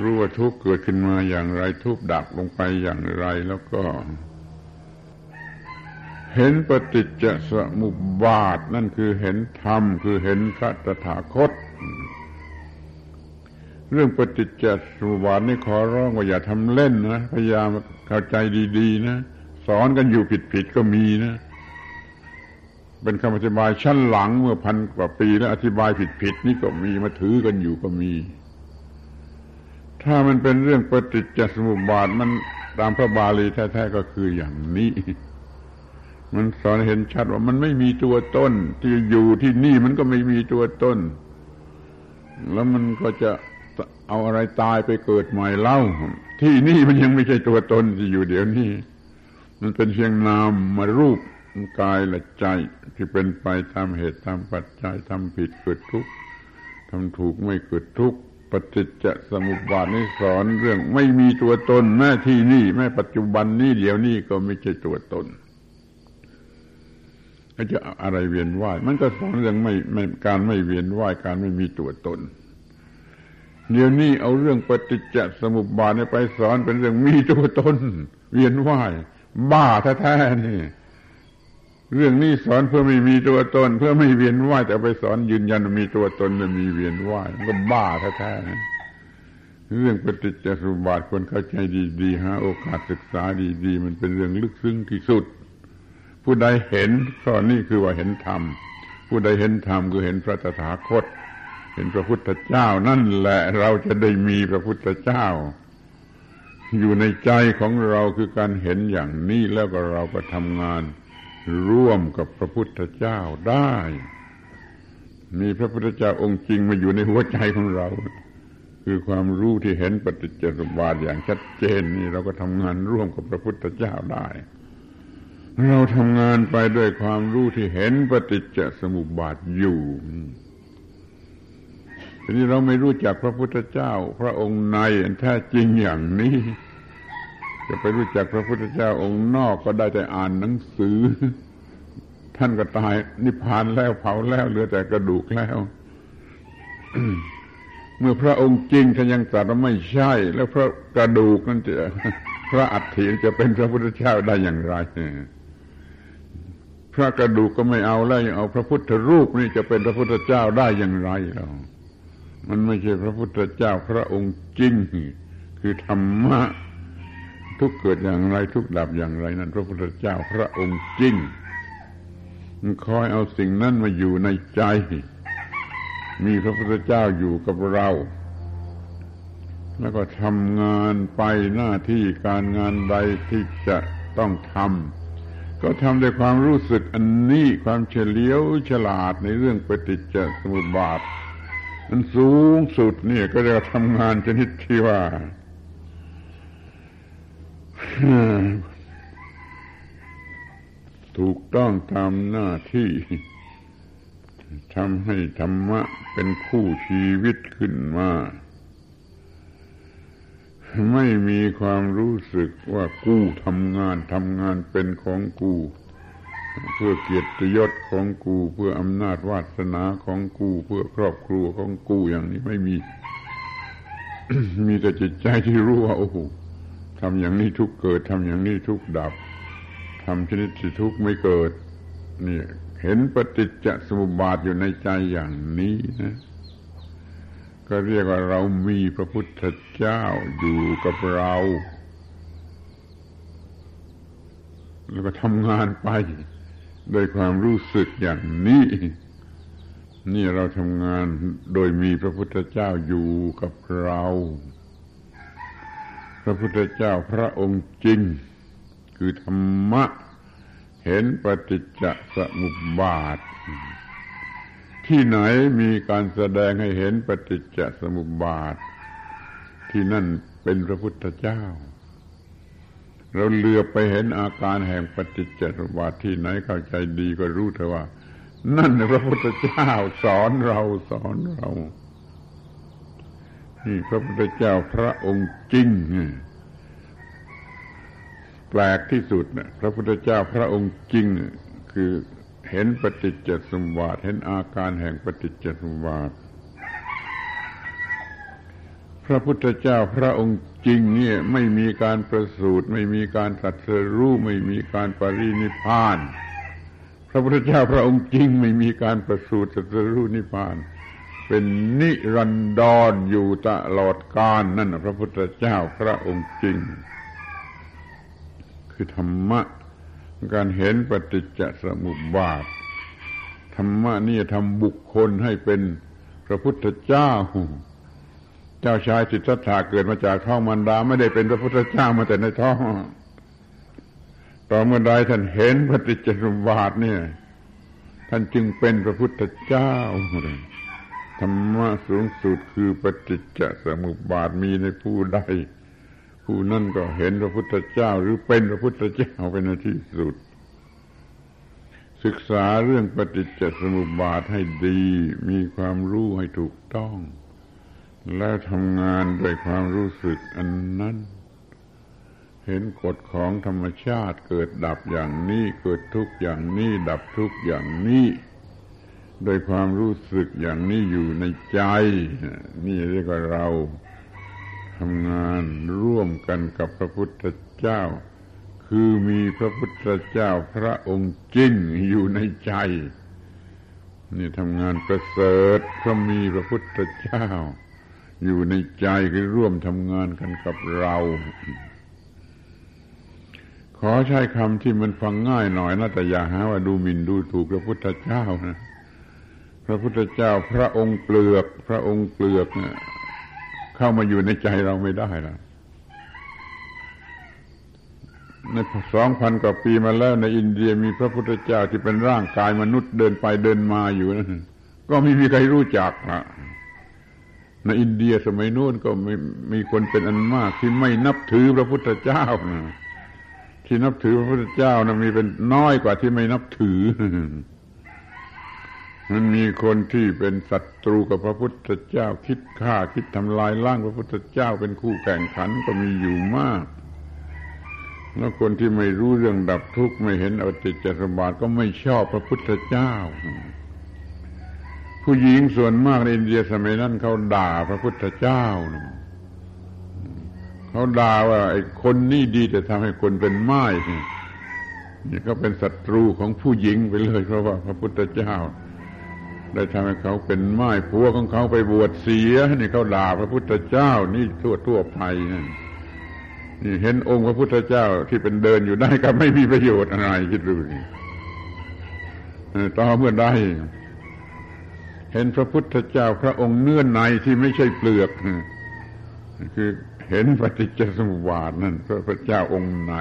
รู้ว่าทุกข์เกิดขึ้นมาอย่างไร ทุกข์ดับลงไปอย่างไรแล้วก็ เห็นปฏิจจสมุปบาท นั่นคือเห็นธรรม คือเห็นพระตถาคต เรื่องปฏิจจสมุปบาทนี่ขอร้องว่าอย่าทำเล่นนะพยายามเข้าใจดีๆนะสอนกันอยู่ผิดๆก็มีนะ เป็นคำอธิบายชั้นหลังเมื่อพันกว่าปีแล้วอธิบายผิดๆนี่ก็มีมาถือกันอยู่ก็มี ถ้ามันเป็นเรื่องปฏิจจสมุปบาทมันตามพระบาลีแท้ๆก็คืออย่างนี้ มันสอนเห็นชัดว่ามันไม่มีตัวต้น ที่อยู่ที่นี่มันก็ไม่มีตัวต้น แล้วมันก็จะเอาอะไรตายไปเกิดใหม่เล่า ที่นี่มันยังไม่ใช่ตัวตนที่อยู่เดี๋ยวนี้ มันเป็นเพียงนามมารูปกายและใจที่เป็นไปตามเหตุตามปัจจัยทำผิดเกิดทุกข์ทำถูกไม่เกิดทุกข์ ปฏิจจสมุปบาทนี้สอนเรื่องไม่มีตัวตนแม้ที่นี่แม้ปัจจุบันนี้เดี๋ยวนี้ก็ไม่ใช่ตัวตนก็จะอะไรเวียนว่าย มันก็สอนเรื่องไม่ไม่การไม่เวียนว่ายการไม่มีตัวตน เดี๋ยวนี้เอาเรื่องปฏิจจสมุปบาทไปสอนเป็นเรื่องมีตัวตน เวียนว่าย บ้าแท้ๆนี่ เรื่องนี้สอนเพื่อไม่มีตัวตน เพื่อไม่เวียนว่ายแต่ไปสอนยืนยันมีตัวตนจะมีเวียนว่ายมันก็บ้าแท้ๆเรื่องปฏิจจสมุปบาทคนเข้าใจดีๆหาโอกาสศึกษาดีๆ มันเป็นเรื่องลึกซึ้งที่สุด ผู้ใดเห็นข้อนี้คือว่าเห็นธรรมผู้ใดเห็นธรรมคือเห็นพระตถาคต เห็นพระพุทธเจ้านั่นแหละเราจะได้มีพระพุทธเจ้า อยู่ในใจของเราคือการเห็นอย่างนี้แล้วก็เราก็ทำงาน ร่วมกับพระพุทธเจ้าได้ มีพระพุทธเจ้าองค์จริงมาอยู่ในหัวใจของเรา คือความรู้ที่เห็นปฏิจจสมุปบาทอย่างชัดเจนนี่เราก็ทำงานร่วมกับพระพุทธเจ้าได้ เราทำงานไปด้วยความรู้ที่เห็นปฏิจจสมุปบาทอยู่ทีนี้เราไม่รู้จักพระพุทธเจ้า พระองค์ในแท้จริงอย่างนี้ จะไปรู้จักพระพุทธเจ้าองค์นอกก็ได้แต่อ่านหนังสือ ท่านก็ตาย นิพพานแล้วเผาแล้วเหลือแต่กระดูกแล้วเมื่อพระองค์จริงท่านยังตรัสว่าไม่ใช่ แล้วพระกระดูกนั่นจะพระอัฐิจะเป็นพระพุทธเจ้าได้อย่างไรพระกระดูกก็ไม่เอาแล้วยังเอาพระพุทธรูปนี่จะเป็นพระพุทธเจ้าได้อย่างไรเรามันไม่ใช่พระพุทธเจ้าพระองค์จริง คือธรรมะ ทุกเกิดอย่างไรทุกดับอย่างไรนั้น พระพุทธเจ้าพระองค์จริงคอยเอาสิ่งนั้นมาอยู่ในใจ มีพระพุทธเจ้าอยู่กับเรา แล้วก็ทำงานไปหน้าที่การงานใดที่จะต้องทำก็ทำด้วยความรู้สึกอันนี้ความเฉลียวฉลาดในเรื่องปฏิจจสมุปบาทมันสูงสุดเนี่ยก็จะทำงานชนิดที่ว่า ถูกต้องตามหน้าที่ทำให้ธรรมะเป็นคู่ชีวิตขึ้นมา ไม่มีความรู้สึกว่ากู้ทำงานทำงานเป็นของกู เพื่อเกียรติยศของกู เพื่ออำนาจวาสนาของกู เพื่อครอบครัวของกูอย่างนี้ไม่มี มีแต่จิตใจที่รู้ว่าโอ้โห ทำอย่างนี้ทุกเกิดทำอย่างนี้ทุกดับทำชนิดที่ทุกไม่เกิดนี่เห็นปฏิจจสมุปบาทอยู่ในใจอย่างนี้นะก็เรียกว่าเรามีพระพุทธเจ้าอยู่กับเรา แล้วก็ทำงานไปโดยความรู้สึกอย่างนี้ นี่เราทำงานโดยมีพระพุทธเจ้าอยู่กับเรา พระพุทธเจ้าพระองค์จริง คือธรรมะ เห็นปฏิจจสมุปบาท ที่ไหนมีการแสดงให้เห็นปฏิจจสมุปบาท ที่นั่นเป็นพระพุทธเจ้า เราเลือไปเห็นอาการแห่งปฏิจจสมุปบาทที่ไหนเข้าใจดีก็รู้เถอะว่า นั่นพระพุทธเจ้าสอนเราสอนเรา นี่พระพุทธเจ้าพระองค์จริงแปลกที่สุดนะพระพุทธเจ้าพระองค์จริง คือเห็นปฏิจจสมุปบาทเห็นอาการแห่งปฏิจจสมุปบาทพระพุทธเจ้าพระองค์จริงเนี่ยไม่มีการประสูติไม่มีการตัดสรู้ไม่มีการปรินิพาน พระพุทธเจ้าพระองค์จริง ไม่มีการประสูติตัดสรู้นิพพาน เป็นนิรันดรออยู่ตลอดกาลนั่นพระพุทธเจ้าพระองค์จริง คือธรรมะการเห็นปฏิจจสมุปบาท ธรรมะนี่ทำบุคคลให้เป็นพระพุทธเจ้า เจ้าชายสิทธัตถะเกิดมาจากท้องมันดาไม่ได้เป็นพระพุทธเจ้ามาแต่ในท้องต่อเมื่อใดท่านเห็นปฏิจจสมุปบาทเนี่ย ท่านจึงเป็นพระพุทธเจ้า ธรรมะสูงสุดคือปฏิจจสมุปบาทมีในผู้ใดผู้นั่นก็เห็นพระพุทธเจ้าหรือเป็นพระพุทธเจ้าเป็นที่สุด ศึกษาเรื่องปฏิจจสมุปบาทให้ดี มีความรู้ให้ถูกต้อง แล้วทำงานด้วยความรู้สึกอันนั้น เห็นกฎของธรรมชาติเกิดดับอย่างนี้ เกิดทุกอย่างนี้ ดับทุกอย่างนี้ โดยความรู้สึกอย่างนี้อยู่ในใจ นี่เรียกว่าเราทำงานร่วมกันกับพระพุทธเจ้า คือมีพระพุทธเจ้าพระองค์จริงอยู่ในใจ นี่ทำงานประเสริฐเพราะมีพระพุทธเจ้า อยู่ในใจคือร่วมทำงานกันกับเราขอใช้คำที่มันฟังง่ายหน่อยนะแต่อย่าหาว่าดูหมิ่นดูถูกพระพุทธเจ้านะ พระพุทธเจ้าพระองค์เปลือก พระองค์เปลือกเนะเข้ามาอยู่ในใจเราไม่ได้และในสองพันกว่าปีมาแล้วในอินเดียมีพระพุทธเจ้าที่เป็นร่างกายมนุษย์เดินไปเดินมาอยู่นะก็ไม่มีใครรู้จักอะในอินเดียสมัยโน้นก็มีมีคนเป็นอันมากที่ไม่นับถือพระพุทธเจ้านะที่นับถือพระพุทธเจ้านะมีเป็นน้อยกว่าที่ไม่นับถือ มันมีคนที่เป็นศัตรูกับพระพุทธเจ้าคิดฆ่าคิดทำลายล้างพระพุทธเจ้าเป็นคู่แข่งขันก็มีอยู่มาก แล้วคนที่ไม่รู้เรื่องดับทุกข์ไม่เห็นอติจจสมบาทก็ไม่ชอบพระพุทธเจ้า ผู้หญิงส่วนมากในอินเดียสมัยนั้นเขาด่าพระพุทธเจ้าเขาด่าว่าไอ้คนนี่ดีแต่ทำให้คนเป็นไม้นี่ก็เป็นศัตรูของผู้หญิงไปเลยเพราะว่าพระพุทธเจ้า ได้ทำให้เขาเป็นไม้ผัวของเขาไปบวชเสียนี่เขาด่าพระพุทธเจ้า นี่ทั่วทั่วไปนี่นี่เห็นองค์พระพุทธเจ้าที่เป็นเดินอยู่ได้ก็ไม่มีประโยชน์อะไรคิดดูนี่ต่อเมื่อได้ เห็นพระพุทธเจ้าพระองค์เนื้อในที่ไม่ใช่เปลือกคือเห็นปฏิจจสมุปบาทนั่นพระพุทธเจ้าองค์ใน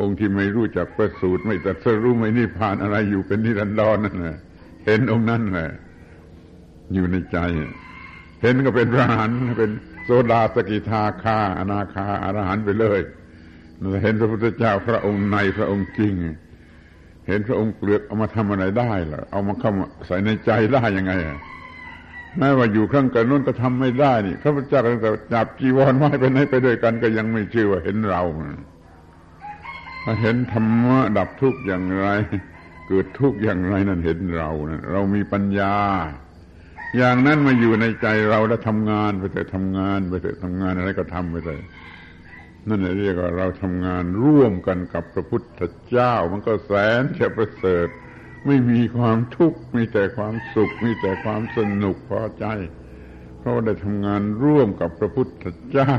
องค์ที่ไม่รู้จักประสูตรไม่ตัดสรู้ไม่นิพพานอะไรอยู่เป็นนิรันดรนั่นแหละ เห็นองค์นั้นแหละอยู่ในใจ เห็นก็เป็นพระหันเป็นโซดาสกิทาคาอนาคาอรหันไปเลยเห็นพระพุทธเจ้าพระองค์ในพระองค์จริง เห็นพระองค์เปลือกเอามาทำอะไรได้ล่ะ เอามาเข้ามาใส่ในใจได้ยังไงแม้ว่าอยู่ข้างกันนู้นก็ทำไม่ได้นี่พระพุทธเจ้าก็จับจีวรไว้ไปไหนไปด้วยกัน ก็ยังไม่เชื่อว่าเห็นเราเห็นธรรมะดับทุกข์อย่างไร เกิดทุกข์อย่างไรนั่นเห็นเรานะเรามีปัญญา อย่างนั้นมาอยู่ในใจเราแล้วทำงานไปเถอะทำงานไปเถอะทำงานอะไรก็ทำไปเถอะนั่นเรียกว่าเราทำงานร่วมกันกับพระพุทธเจ้า มันก็แสนจะประเสริฐไม่มีความทุกข์มีแต่ความสุข มีแต่ความสนุกพอใจ เพราะได้ทำงานร่วมกับพระพุทธเจ้า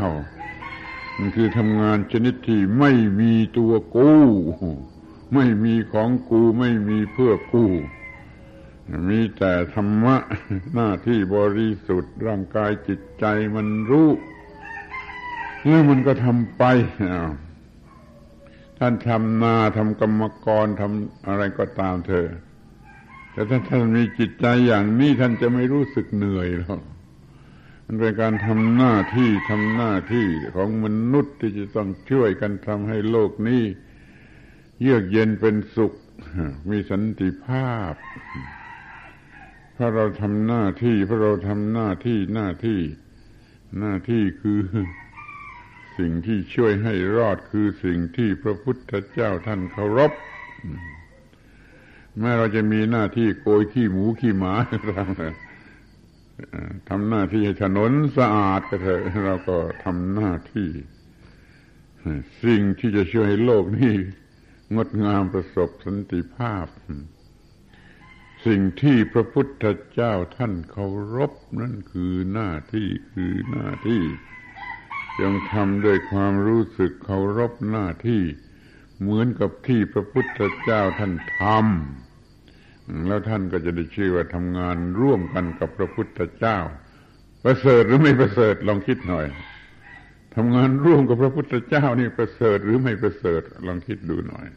มันคือทำงานชนิดที่ไม่มีตัวกู้ ไม่มีของกูไม่มีเพื่อกู มีแต่ธรรมะหน้าที่บริสุทธิ์ร่างกายจิตใจมันรู้แล้วมันก็ทำไปท่านทำนาทำกรรมกรทำอะไรก็ตามเธอ แต่ถ้าท่านมีจิตใจอย่างนี้ท่านจะไม่รู้สึกเหนื่อยหรอกมันเป็นการทำหน้าที่ทำหน้าที่ของมนุษย์ที่จะต้องช่วยกันทำให้โลกนี้ เยือกเย็นเป็นสุข มีสันติภาพ เพราะเราทำหน้าที่ เพราะเราทำหน้าที่หน้าที่ หน้าที่คือ สิ่งที่ช่วยให้รอดคือสิ่งที่พระพุทธเจ้าท่านเคารพแม้เราจะมีหน้าที่โกยขี้หมูขี้หมาทำหน้าที่ให้ถนนสะอาดก็เถอะเราก็ทำหน้าที่ สิ่งที่จะช่วยให้โลกนี้ งดงามประสบสันติภาพ สิ่งที่พระพุทธเจ้าท่านเคารพนั่นคือหน้าที่คือหน้าที่จงทำด้วยความรู้สึกเคารพหน้าที่ เหมือนกับที่พระพุทธเจ้าท่านทำแล้วท่านก็จะได้ชื่อว่าทำงานร่วมกันกับพระพุทธเจ้า ประเสริฐหรือไม่ประเสริฐลองคิดหน่อย ทำงานร่วมกับพระพุทธเจ้านี่ประเสริฐหรือไม่ประเสริฐลองคิดดูหน่อย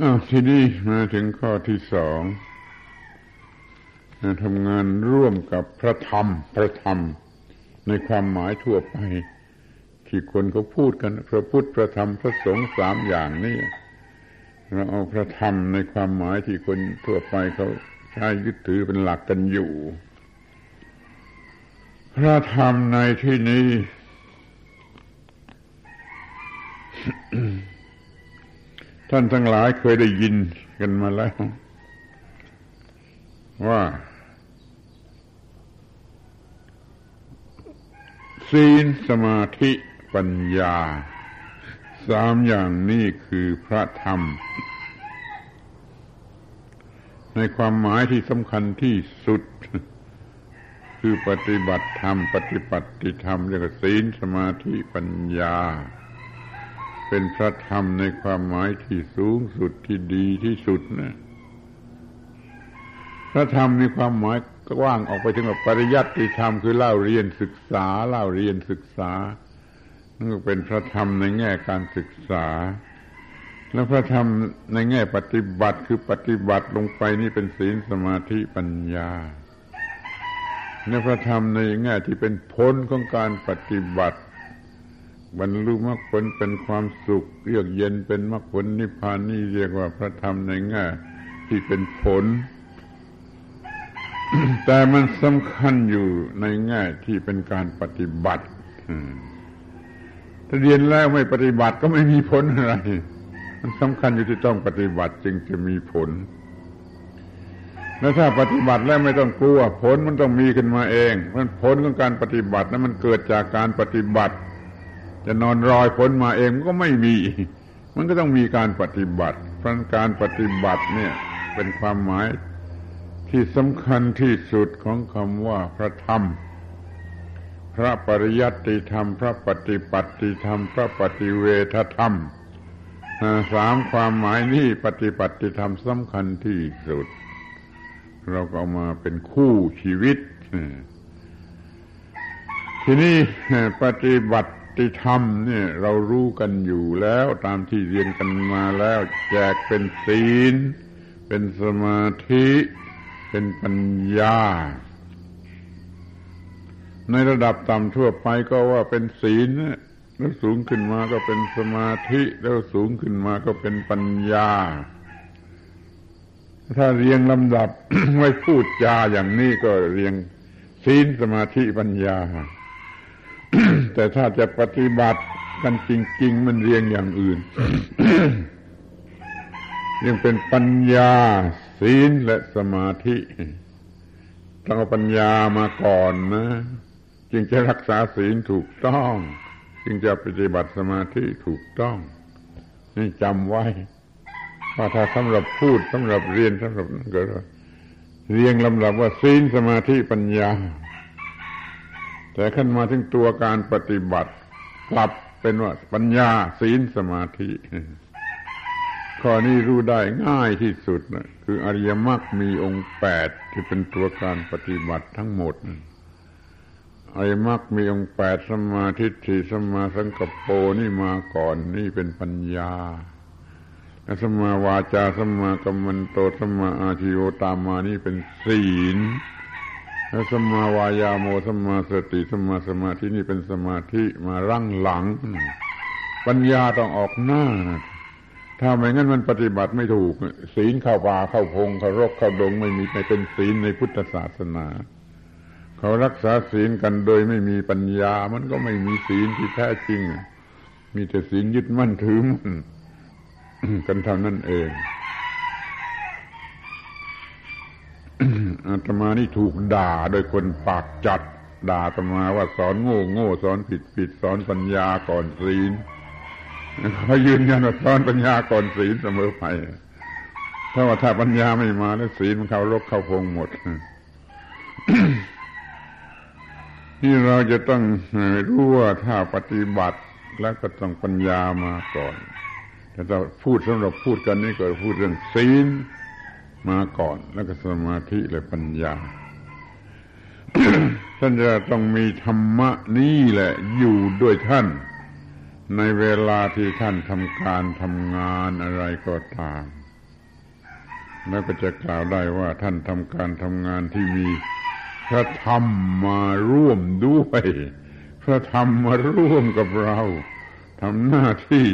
อ้าวทีนี้มาถึงข้อที่สองทำงานร่วมกับพระธรรม พระธรรม ในความหมายทั่วไป ที่คนเขาพูดกัน พระพุทธพระธรรมพระสงฆ์สามอย่างนี้เราเอาพระธรรมในความหมายที่คนทั่วไปเขาใช้ยึดถือเป็นหลักกันอยู่ พระธรรมในที่นี้ ท่านทั้งหลายเคยได้ยินกันมาแล้ว ว่าศีลสมาธิปัญญา สามอย่างนี้คือพระธรรม ในความหมายที่สำคัญที่สุด คือปฏิบัติธรรม ปฏิปัติธรรมเรียกว่าศีลสมาธิปัญญา เป็นพระธรรมในความหมายที่สูงสุดที่ดีที่สุดนะพระธรรมมีความหมายกว้างออกไปถึงปริยัติธรรมคือเล่าเรียนศึกษาเล่าเรียนศึกษานั่นก็เป็นพระธรรมในแง่การศึกษา แล้วพระธรรมในแง่ปฏิบัติคือปฏิบัติลงไปนี่เป็นศีลสมาธิปัญญา ในพระธรรมในแง่ที่เป็นผลของการปฏิบัติบรรลุมรรคผลเป็นความสุขเยือกเย็นเป็นมรรคผลนิพพานนี่เรียกว่าพระธรรมในแง่ที่เป็นผล แต่มันสำคัญอยู่ในแง่ที่เป็นการปฏิบัติถ้าเรียนแล้วไม่ปฏิบัติก็ไม่มีผลอะไร มันสำคัญอยู่ที่ต้องปฏิบัติจึงจะมีผล แล้วถ้าปฏิบัติแล้วไม่ต้องกลัว ผลมันต้องมีขึ้นมาเองเพราะผลของการปฏิบัตินั้นมันเกิดจากการปฏิบัติ จะนอนรอยผลมาเองมันก็ไม่มี มันก็ต้องมีการปฏิบัติเพราะการปฏิบัติเนี่ยเป็นความหมายที่สำคัญที่สุดของคำว่าพระธรรม พระปริยัติธรรม พระปฏิปัติธรรม พระปฏิเวทธรรมสามความหมายนี้ปฏิปัติธรรมสำคัญที่สุด เราก็เอามาเป็นคู่ชีวิต ทีนี้ปฏิบัติธรรมเนี่ย เรารู้กันอยู่แล้วตามที่เรียนกันมาแล้ว แจกเป็นศีล เป็นสมาธิ เป็นปัญญา ในระดับต่ำทั่วไปก็ว่าเป็นศีลแล้วสูงขึ้นมาก็เป็นสมาธิ แล้วสูงขึ้นมาก็เป็นปัญญา ถ้าเรียงลำดับไม่พูดจาอย่างนี้ก็เรียงศีลสมาธิปัญญา แต่ถ้าจะปฏิบัติกันจริง ๆ มันเรียงอย่างอื่นยังเป็นปัญญา ศีลและสมาธิต้องเอาปัญญามาก่อนนะ จึงจะรักษาศีลถูกต้อง จึงจะปฏิบัติสมาธิถูกต้อง นี่จำไว้ ว่าถ้าสำหรับพูดสำหรับเรียนสำหรับก็เรียงลำดับว่าศีลสมาธิปัญญา แต่ขึ้นมาถึงตัวการปฏิบัติกลับเป็นว่าปัญญาศีลสมาธิ ข้อนี้รู้ได้ง่ายที่สุดนะคืออริยมรรคมีองค์แปดที่เป็นตัวการปฏิบัติทั้งหมดอริยมรรคมีองค์แปดสมาธิสมาสังกปนี่มาก่อนนี่เป็นปัญญา สมาวาจาสมากัมมันโตสมาอาชิโอตามมานี่เป็นศีลและสมาวายาโมสมาสติสมาสมาธินี่เป็นสมาธิมารั่งหลัง ปัญญาต้องออกหน้า ถ้าไม่งั้นมันปฏิบัติไม่ถูก ศีลเข้าป่าเข้าพงเข้ารกเข้าดงไม่มีไม่เป็นศีลในพุทธศาสนา เขารักษาศีลกันโดยไม่มีปัญญา มันก็ไม่มีศีลที่แท้จริง มีแต่ศีลยึดมั่นถือมั่น กันเท่านั้นเองอาตมานี่ถูกด่าโดยคนปากจัด ด่าอาตมาว่าสอนโง่โง่สอนผิดผิดสอนปัญญาก่อนศีลเขายืนยันว่าสอนปัญญาก่อนศีลเสมอไปเพราว่าถ้าปัญญาไม่มาแล้วศีลมันเข้ารกเข้าพงหมดที่เราจะต้องรู้ว่าถ้าปฏิบัติแล้วก็ต้องปัญญามาก่อน แต่ถ้าพูดสำหรับพูดกันนี่ก็พูดเรื่องศีลมาก่อน แล้วก็สมาธิและปัญญาท่านจะต้องมีธรรมะนี่แหละ อยู่ด้วยท่าน ในเวลาที่ท่านทำการทำงานอะไรก็ตาม แล้วก็จะกล่าวได้ว่าท่านทำการทำงานที่มีพระธรรมมาร่วมด้วย พระธรรมมาร่วมกับเราทำหน้าที่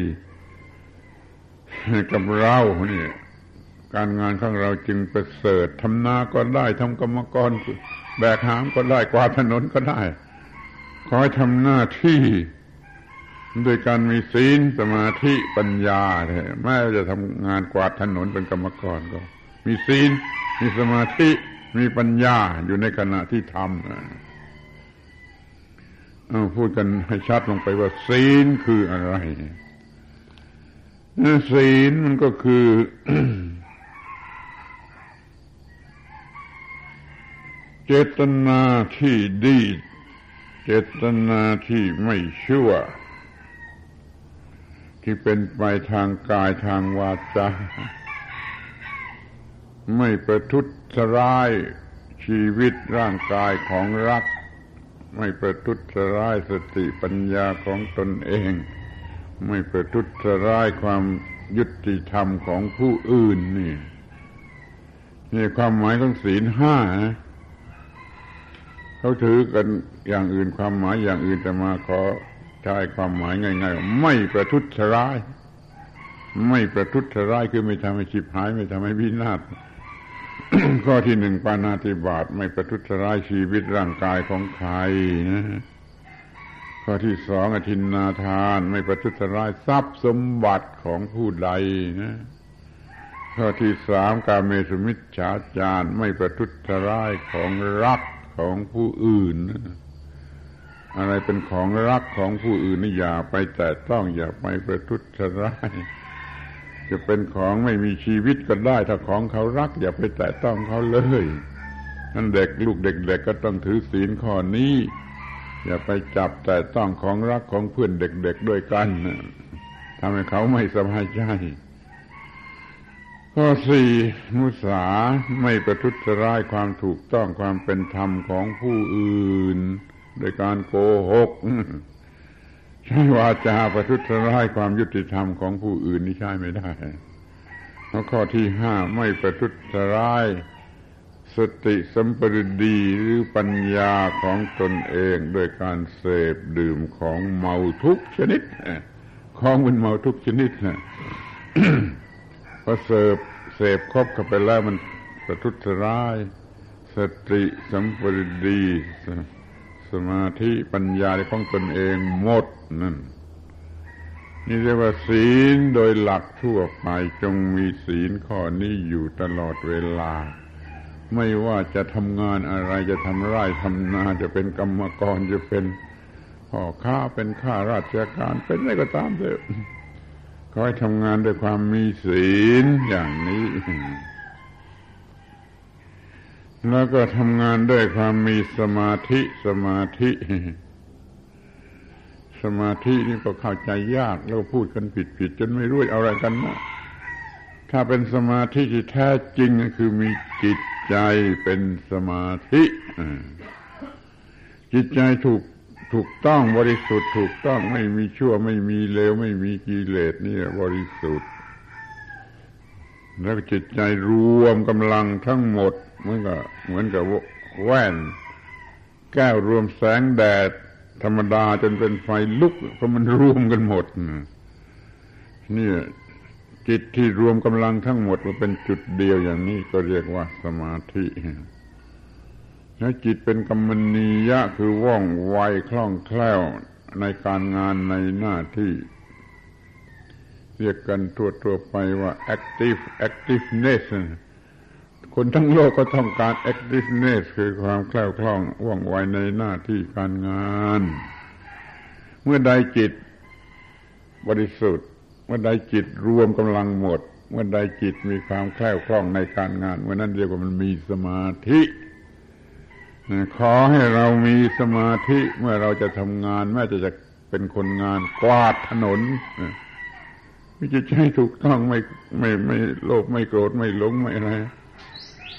กับเราเนี่ยการงานของเราจึงประเสริฐทำนาก็ได้ทำกรรมกรแบกหามก็ได้กวาดถนนก็ได้ขอให้ทำหน้าที่โดยการมีศีลสมาธิปัญญาแม้จะทำงานกวาดถนนเป็นกรรมกรก็ มีศีล มีสมาธิ มีปัญญาอยู่ในขณะที่ทำพูดกันให้ชัดลงไปว่าศีลคืออะไร ศีลมันก็คือ เจตนาที่ดี เจตนาที่ไม่ชั่ว ที่เป็นไปทางกายทางวาจาไม่ประทุษร้ายชีวิตร่างกายของรัก ไม่ประทุษร้ายสติปัญญาของตนเอง ไม่ประทุษร้ายความยุติธรรมของผู้อื่นนี่นี่ความหมายของศีลห้าเขาถือกันอย่างอื่นความหมายอย่างอื่นแต่มาขอใช้ความหมายง่ายๆไม่ประทุษร้าย ไม่ประทุษร้ายคือไม่ทำให้ชิบหาย ไม่ทำให้วินาศข้อที่หนึ่งปานาติบาตไม่ประทุษร้ายชีวิตร่างกายของใครนะ ข้อที่สองอธินนาทานไม่ประทุษร้ายทรัพย์สมบัติของผู้ใดนะ ข้อที่สามการเมสุมิจฉาจารไม่ประทุษร้ายของรักของผู้อื่น อะไรเป็นของรักของผู้อื่นนี่อย่าไปแต่ต้องอย่าไปประทุษร้าย จะเป็นของไม่มีชีวิตก็ได้ ถ้าของเขารัก อย่าไปแต่ต้องเขาเลยนั่นเด็กลูกเด็กๆก็ต้องถือศีลข้อนี้ อย่าไปจับแต่ต้องของรักของเพื่อนเด็กๆด้วยกันทำให้เขาไม่สบายใจข้อสี่มุสาไม่ประทุษร้ายความถูกต้องความเป็นธรรมของผู้อื่น โดยการโกหกใช้วาจาประทุษร้ายความยุติธรรมของผู้อื่นนี่ใช้ไม่ได้ข้อที่ห้าไม่ประทุษร้าย สติสัมปริดีหรือปัญญาของตนเองโดยการเสพดื่มของเมาทุกชนิดของมันเมาทุกชนิดนะพอเสพเสพครบเข้าไปแล้วมันประทุษร้าย สติสัมปรีสสมาธิปัญญาของตนเองหมดนั่นนี่เรียกว่าศีลโดยหลักทั่วไปจงมีศีลข้อนี้อยู่ตลอดเวลา ไม่ว่าจะทำงานอะไรจะทำไร่ทำนาจะเป็นกรรมกรจะเป็นพ่อค้าเป็นข้าราชการเป็นอะไรก็ตามเถอะขอให้ทำงานด้วยความมีศีลอย่างนี้ แล้วก็ทำงานด้วยความมีสมาธิสมาธิ สมาธินี่ก็เข้าใจยากแล้วพูดกันผิดผิดจนไม่รู้อะไรกันนะถ้าเป็นสมาธิที่แท้จริงก็คือมีจิต ใจเป็นสมาธิจิตใจถูกถูกต้องบริสุทธิ์ถูกต้องไม่มีชั่วไม่มีเลวไม่มีกิเลสนี่บริสุทธิ์ แล้วจิตใจรวมกำลังทั้งหมดเหมือนกับเหมือนกับแว่น แก้วรวมแสงแดด ธรรมดาจนเป็นไฟลุกเพราะมันรวมกันหมดนี่ จิตที่รวมกำลังทั้งหมดมาเป็นจุดเดียวอย่างนี้ก็เรียกว่าสมาธิแล้วจิตเป็นกรรมนียะคือว่องไวคล่องแคล่วในการงานในหน้าที่ เรียกกันทั่วทั่วไปว่า active activeness คนทั้งโลกก็ต้องการ activeness คือความแคล่วคล่องว่องไวในหน้าที่การงาน เมื่อใดจิตบริสุทธิ์ เมื่อใดจิตรวมกำลังหมด เมื่อใดจิตมีความแคล่วคล่องในการงานเมื่อนั้นเรียกว่ามันมีสมาธิขอให้เรามีสมาธิเมื่อเราจะทำงานแม้จะจะเป็นคนงานกวาดถนนไม่จะใช้ถูกต้องไม่ไม่ไม่โลภไม่โกรธไม่หลงไม่อะไร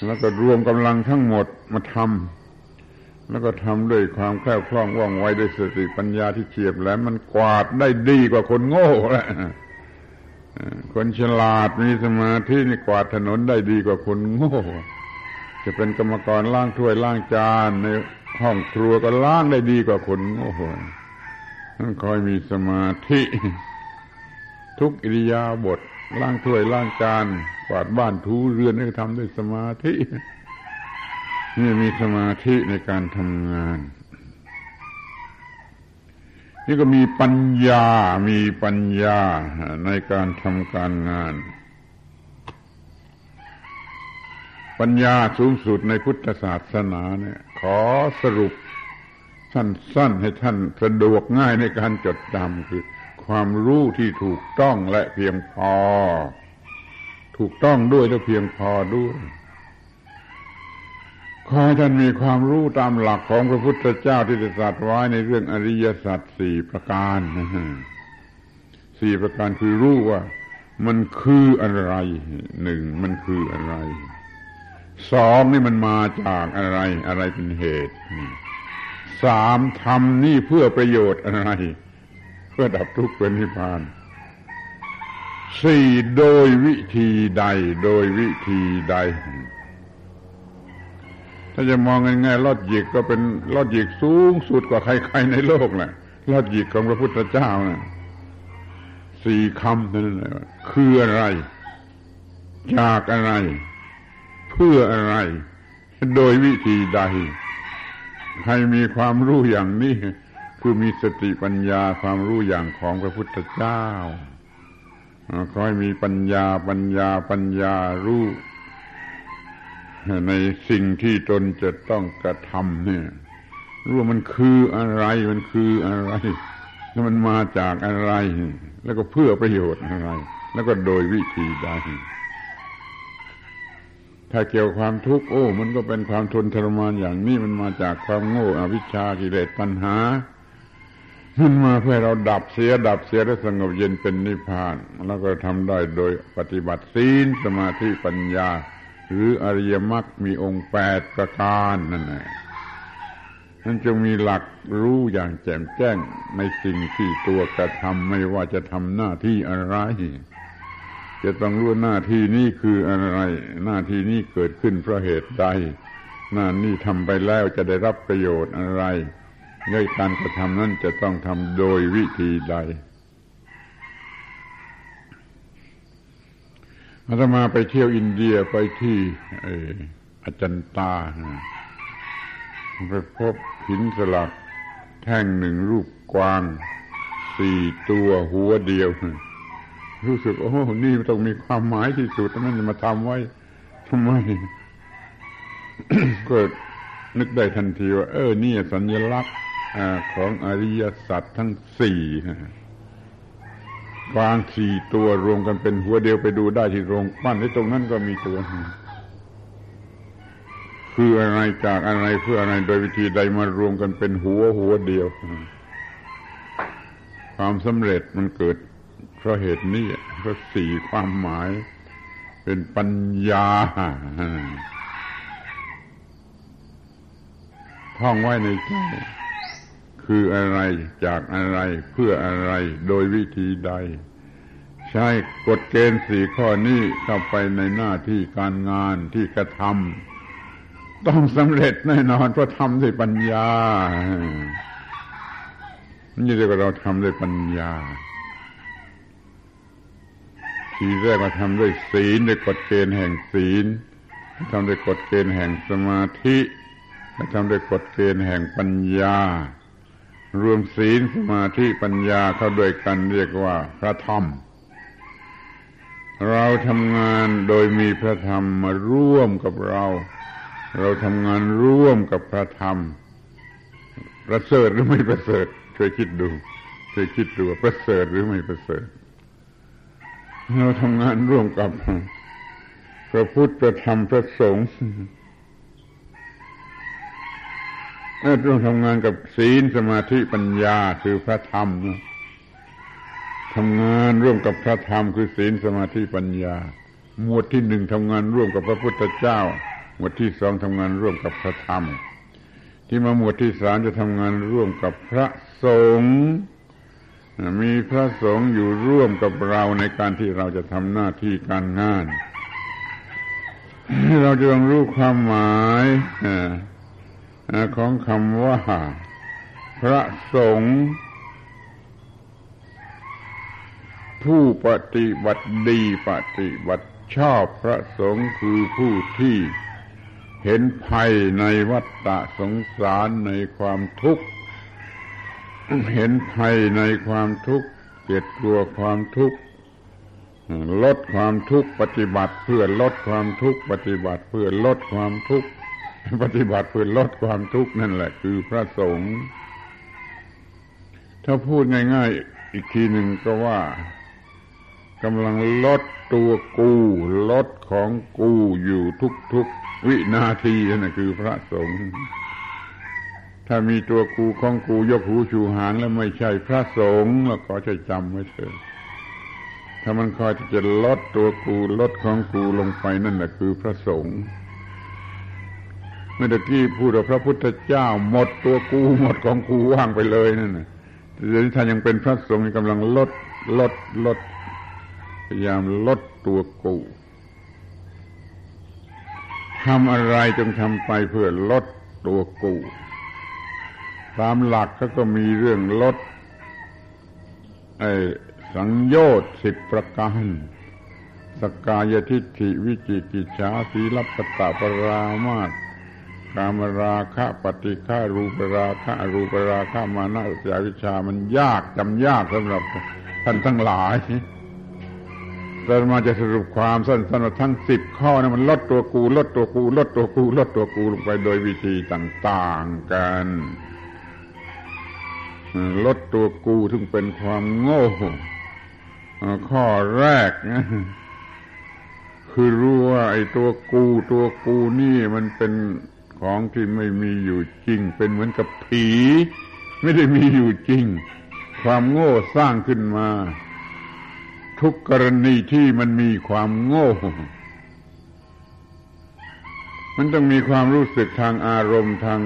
แล้วก็รวมกำลังทั้งหมดมาทำแล้วก็ทำด้วยความแคล่วคล่องว่องไวด้วยสติปัญญาที่เฉียบแหลมมันกวาดได้ดีกว่าคนโง่แหละ คนฉลาดมีสมาธินี่กวาดถนนได้ดีกว่าคนโง่ จะเป็นกรรมกรล้างถ้วยล้างจานในห้องครัวก็ล้างได้ดีกว่าคนโง่ต้องคอยมีสมาธิ ทุกอิริยาบถล้างถ้วยล้างจานกวาดบ้านทูเรือนนี่ทำด้วยสมาธินี่มีสมาธิในการทำงาน นี่ก็มีปัญญา มีปัญญาในการทำการงาน ปัญญาสูงสุดในพุทธศาสนาเนี่ย ขอสรุปสั้นๆให้ท่านสะดวกง่ายในการจดจำคือ ความรู้ที่ถูกต้องและเพียงพอ ถูกต้องด้วยและเพียงพอด้วย ขอให้ท่านมีความรู้ตามหลักของพระพุทธเจ้าที่ได้ตรัสไว้ในเรื่องอริยสัจสี่ประการสี่ประการคือรู้ว่า มันคืออะไรหนึ่งมันคืออะไรสองนี่มันมาจากอะไร อะไรเป็นเหตุสามทำนี่เพื่อประโยชน์อะไร เพื่อดับทุกข์เป็นนิพพานสี่โดยวิธีใด โดยวิธีใด ถ้าจะมองง่ายๆลอดหยิกก็เป็นลอดหยิกสูงสุดกว่าใครๆในโลกแหละลอดหยิกของพระพุทธเจ้านะสี่คำนั่นแหละคืออะไรจากอะไร เพื่ออะไร โดยวิธีใด ใครมีความรู้อย่างนี้ คือมีสติปัญญาความรู้อย่างของพระพุทธเจ้าคอยมีปัญญาปัญญาปัญญารู้ ในสิ่งที่ตนจะต้องกระทำเนี่ยรู้ว่ามันคืออะไรมันคืออะไรแล้วมันมาจากอะไร แล้วก็เพื่อประโยชน์อะไร แล้วก็โดยวิธีใดถ้าเกี่ยวความทุกข์โอ้ มันก็เป็นความทนทรมานอย่างนี้มันมาจากความโง่อวิชชากิเลสปัญหามันมาเพื่อเราดับเสีย ดับเสียและสงบเย็นเป็นนิพพาน แล้วก็ทำได้โดยปฏิบัติศีลสมาธิปัญญา หรืออริยมรรคมีองค์แปดประการนั่นแหละนั่นจะมีหลักรู้อย่างแจ่มแจ้งในสิ่งที่ตัวกระทำไม่ว่าจะทำหน้าที่อะไร จะต้องรู้หน้าที่นี้คืออะไร หน้าที่นี้เกิดขึ้นเพราะเหตุใดหน้านี้ทำไปแล้วจะได้รับประโยชน์อะไรด้วยการกระทำนั้นจะต้องทำโดยวิธีใด อาตมาไปเที่ยวอินเดียไปที่อาจันตาไปพบหินสลักแท่งหนึ่งรูปกวางสี่ตัวหัวเดียว รู้สึก โอ้นี่ต้องมีความหมายที่สุดนั่นจะมาทำไว้ทำไมก็นึกได้ทันทีว่า เออ นี่สัญลักษณ์ของอริยสัจทั้งสี่ วางสี่ตัวรวมกันเป็นหัวเดียวไปดูได้ที่โรงปั้นที่ตรงนั้นก็มีตัวคืออะไรจากอะไรเพื่ออะไรโดยวิธีใดมารวมกันเป็นหัวหัวเดียว ความสำเร็จมันเกิดเพราะเหตุนี้เพราะสี่ความหมาย เป็นปัญญาท่องไว้ในใจ คืออะไรจากอะไรเพื่ออะไรโดยวิธีใด ใช้กฎเกณฑ์สี่ข้อนี้เข้าไปในหน้าที่การงานที่กระทำต้องสำเร็จแน่นอนเพราะทำด้วยปัญญา นี่เรียกว่าเราทำด้วยปัญญา ทีแรกมาทำด้วยศีลด้วยกฎเกณฑ์แห่งศีลทำด้วยกฎเกณฑ์แห่งสมาธิและทำด้วยกฎเกณฑ์แห่งปัญญา รวมศีลสมาธิปัญญาเข้าด้วยกันเรียกว่าพระธรรม เราทำงานโดยมีพระธรรมมาร่วมกับเรา เราทำงานร่วมกับพระธรรม ประเสริฐหรือไม่ประเสริฐช่วยคิดดูช่วยคิดดูว่าประเสริฐหรือไม่ประเสริฐ เราทำงานร่วมกับพระพุทธพระธรรมพระสงฆ์ ต้องทำงานกับศีลสมาธิปัญญาคือพระธรรมทำงานร่วมกับพระธรรมคือศีลสมาธิปัญญา หมวดที่หนึ่งทำงานร่วมกับพระพุทธเจ้า หมวดที่สองทำงานร่วมกับพระธรรม ที่มาหมวดที่สามจะทำงานร่วมกับพระสงฆ์มีพระสงฆ์อยู่ร่วมกับเราในการที่เราจะทำหน้าที่การงาน เราจะต้องรู้ความหมาย ของคำว่า พระสงฆ์ผู้ปฏิบัติดีปฏิบัติชอบพระสงฆ์คือผู้ที่เห็นภัยในวัฏฏะสงสารในความทุกข์ เห็นภัยในความทุกข์เกลียดกลัวความทุกข์ลดความทุกข์ปฏิบัติเพื่อลดความทุกข์ปฏิบัติเพื่อลดความทุกข์ ปฏิบัติเพื่อลดความทุกข์นั่นแหละ คือพระสงฆ์ถ้าพูดง่าย ๆ อีกทีหนึ่งก็ว่ากำลังลดตัวกูลดของกูอยู่ทุกๆวินาทีนั่นคือพระสงฆ์ถ้ามีตัวกูของกูยกหูชูหางแล้วไม่ใช่พระสงฆ์แล้วก็จะจำไว้เถอะถ้ามันคอยจะลดตัวกูลดของกูลงไปนั่นแหละคือพระสงฆ์ เมื่อกี้พูดว่าพระพุทธเจ้าหมดตัวกูหมดของกูว่างไปเลยนั่นนะเดี๋ยวนี้ท่านยังเป็นพระสงฆ์กำลังลดลดลดพยายามลดตัวกูทำอะไรจงทำไปเพื่อลดตัวกูตามหลักก็ก็มีเรื่องลดไอ้สังโยชน์สิบประการสกายทิฏฐิวิจิกิจฉาสีลัปตะปรามาต กามราคะปฏิฆารูปราคะรูปราคะมานะอุจาวิชามันยากจำยากสำหรับท่านทั้งหลายแต่มาจะสรุปความสั้นๆทั้งสิบข้อนะมันลดตัวกูลดตัวกูลดตัวกูลดตัวกูลงไปโดยวิธีต่างๆกันลดตัวกูถึงเป็นความโง่ข้อแรกนะคือรู้ว่าไอ้ตัวกูตัวกูนี่มันเป็น ของที่ไม่มีอยู่จริง เป็นเหมือนกับผี ไม่ได้มีอยู่จริง ความโง่สร้างขึ้นมา ทุกกรณีที่มันมีความโง่ มันต้องมีความรู้สึกทางอารมณ์ทาง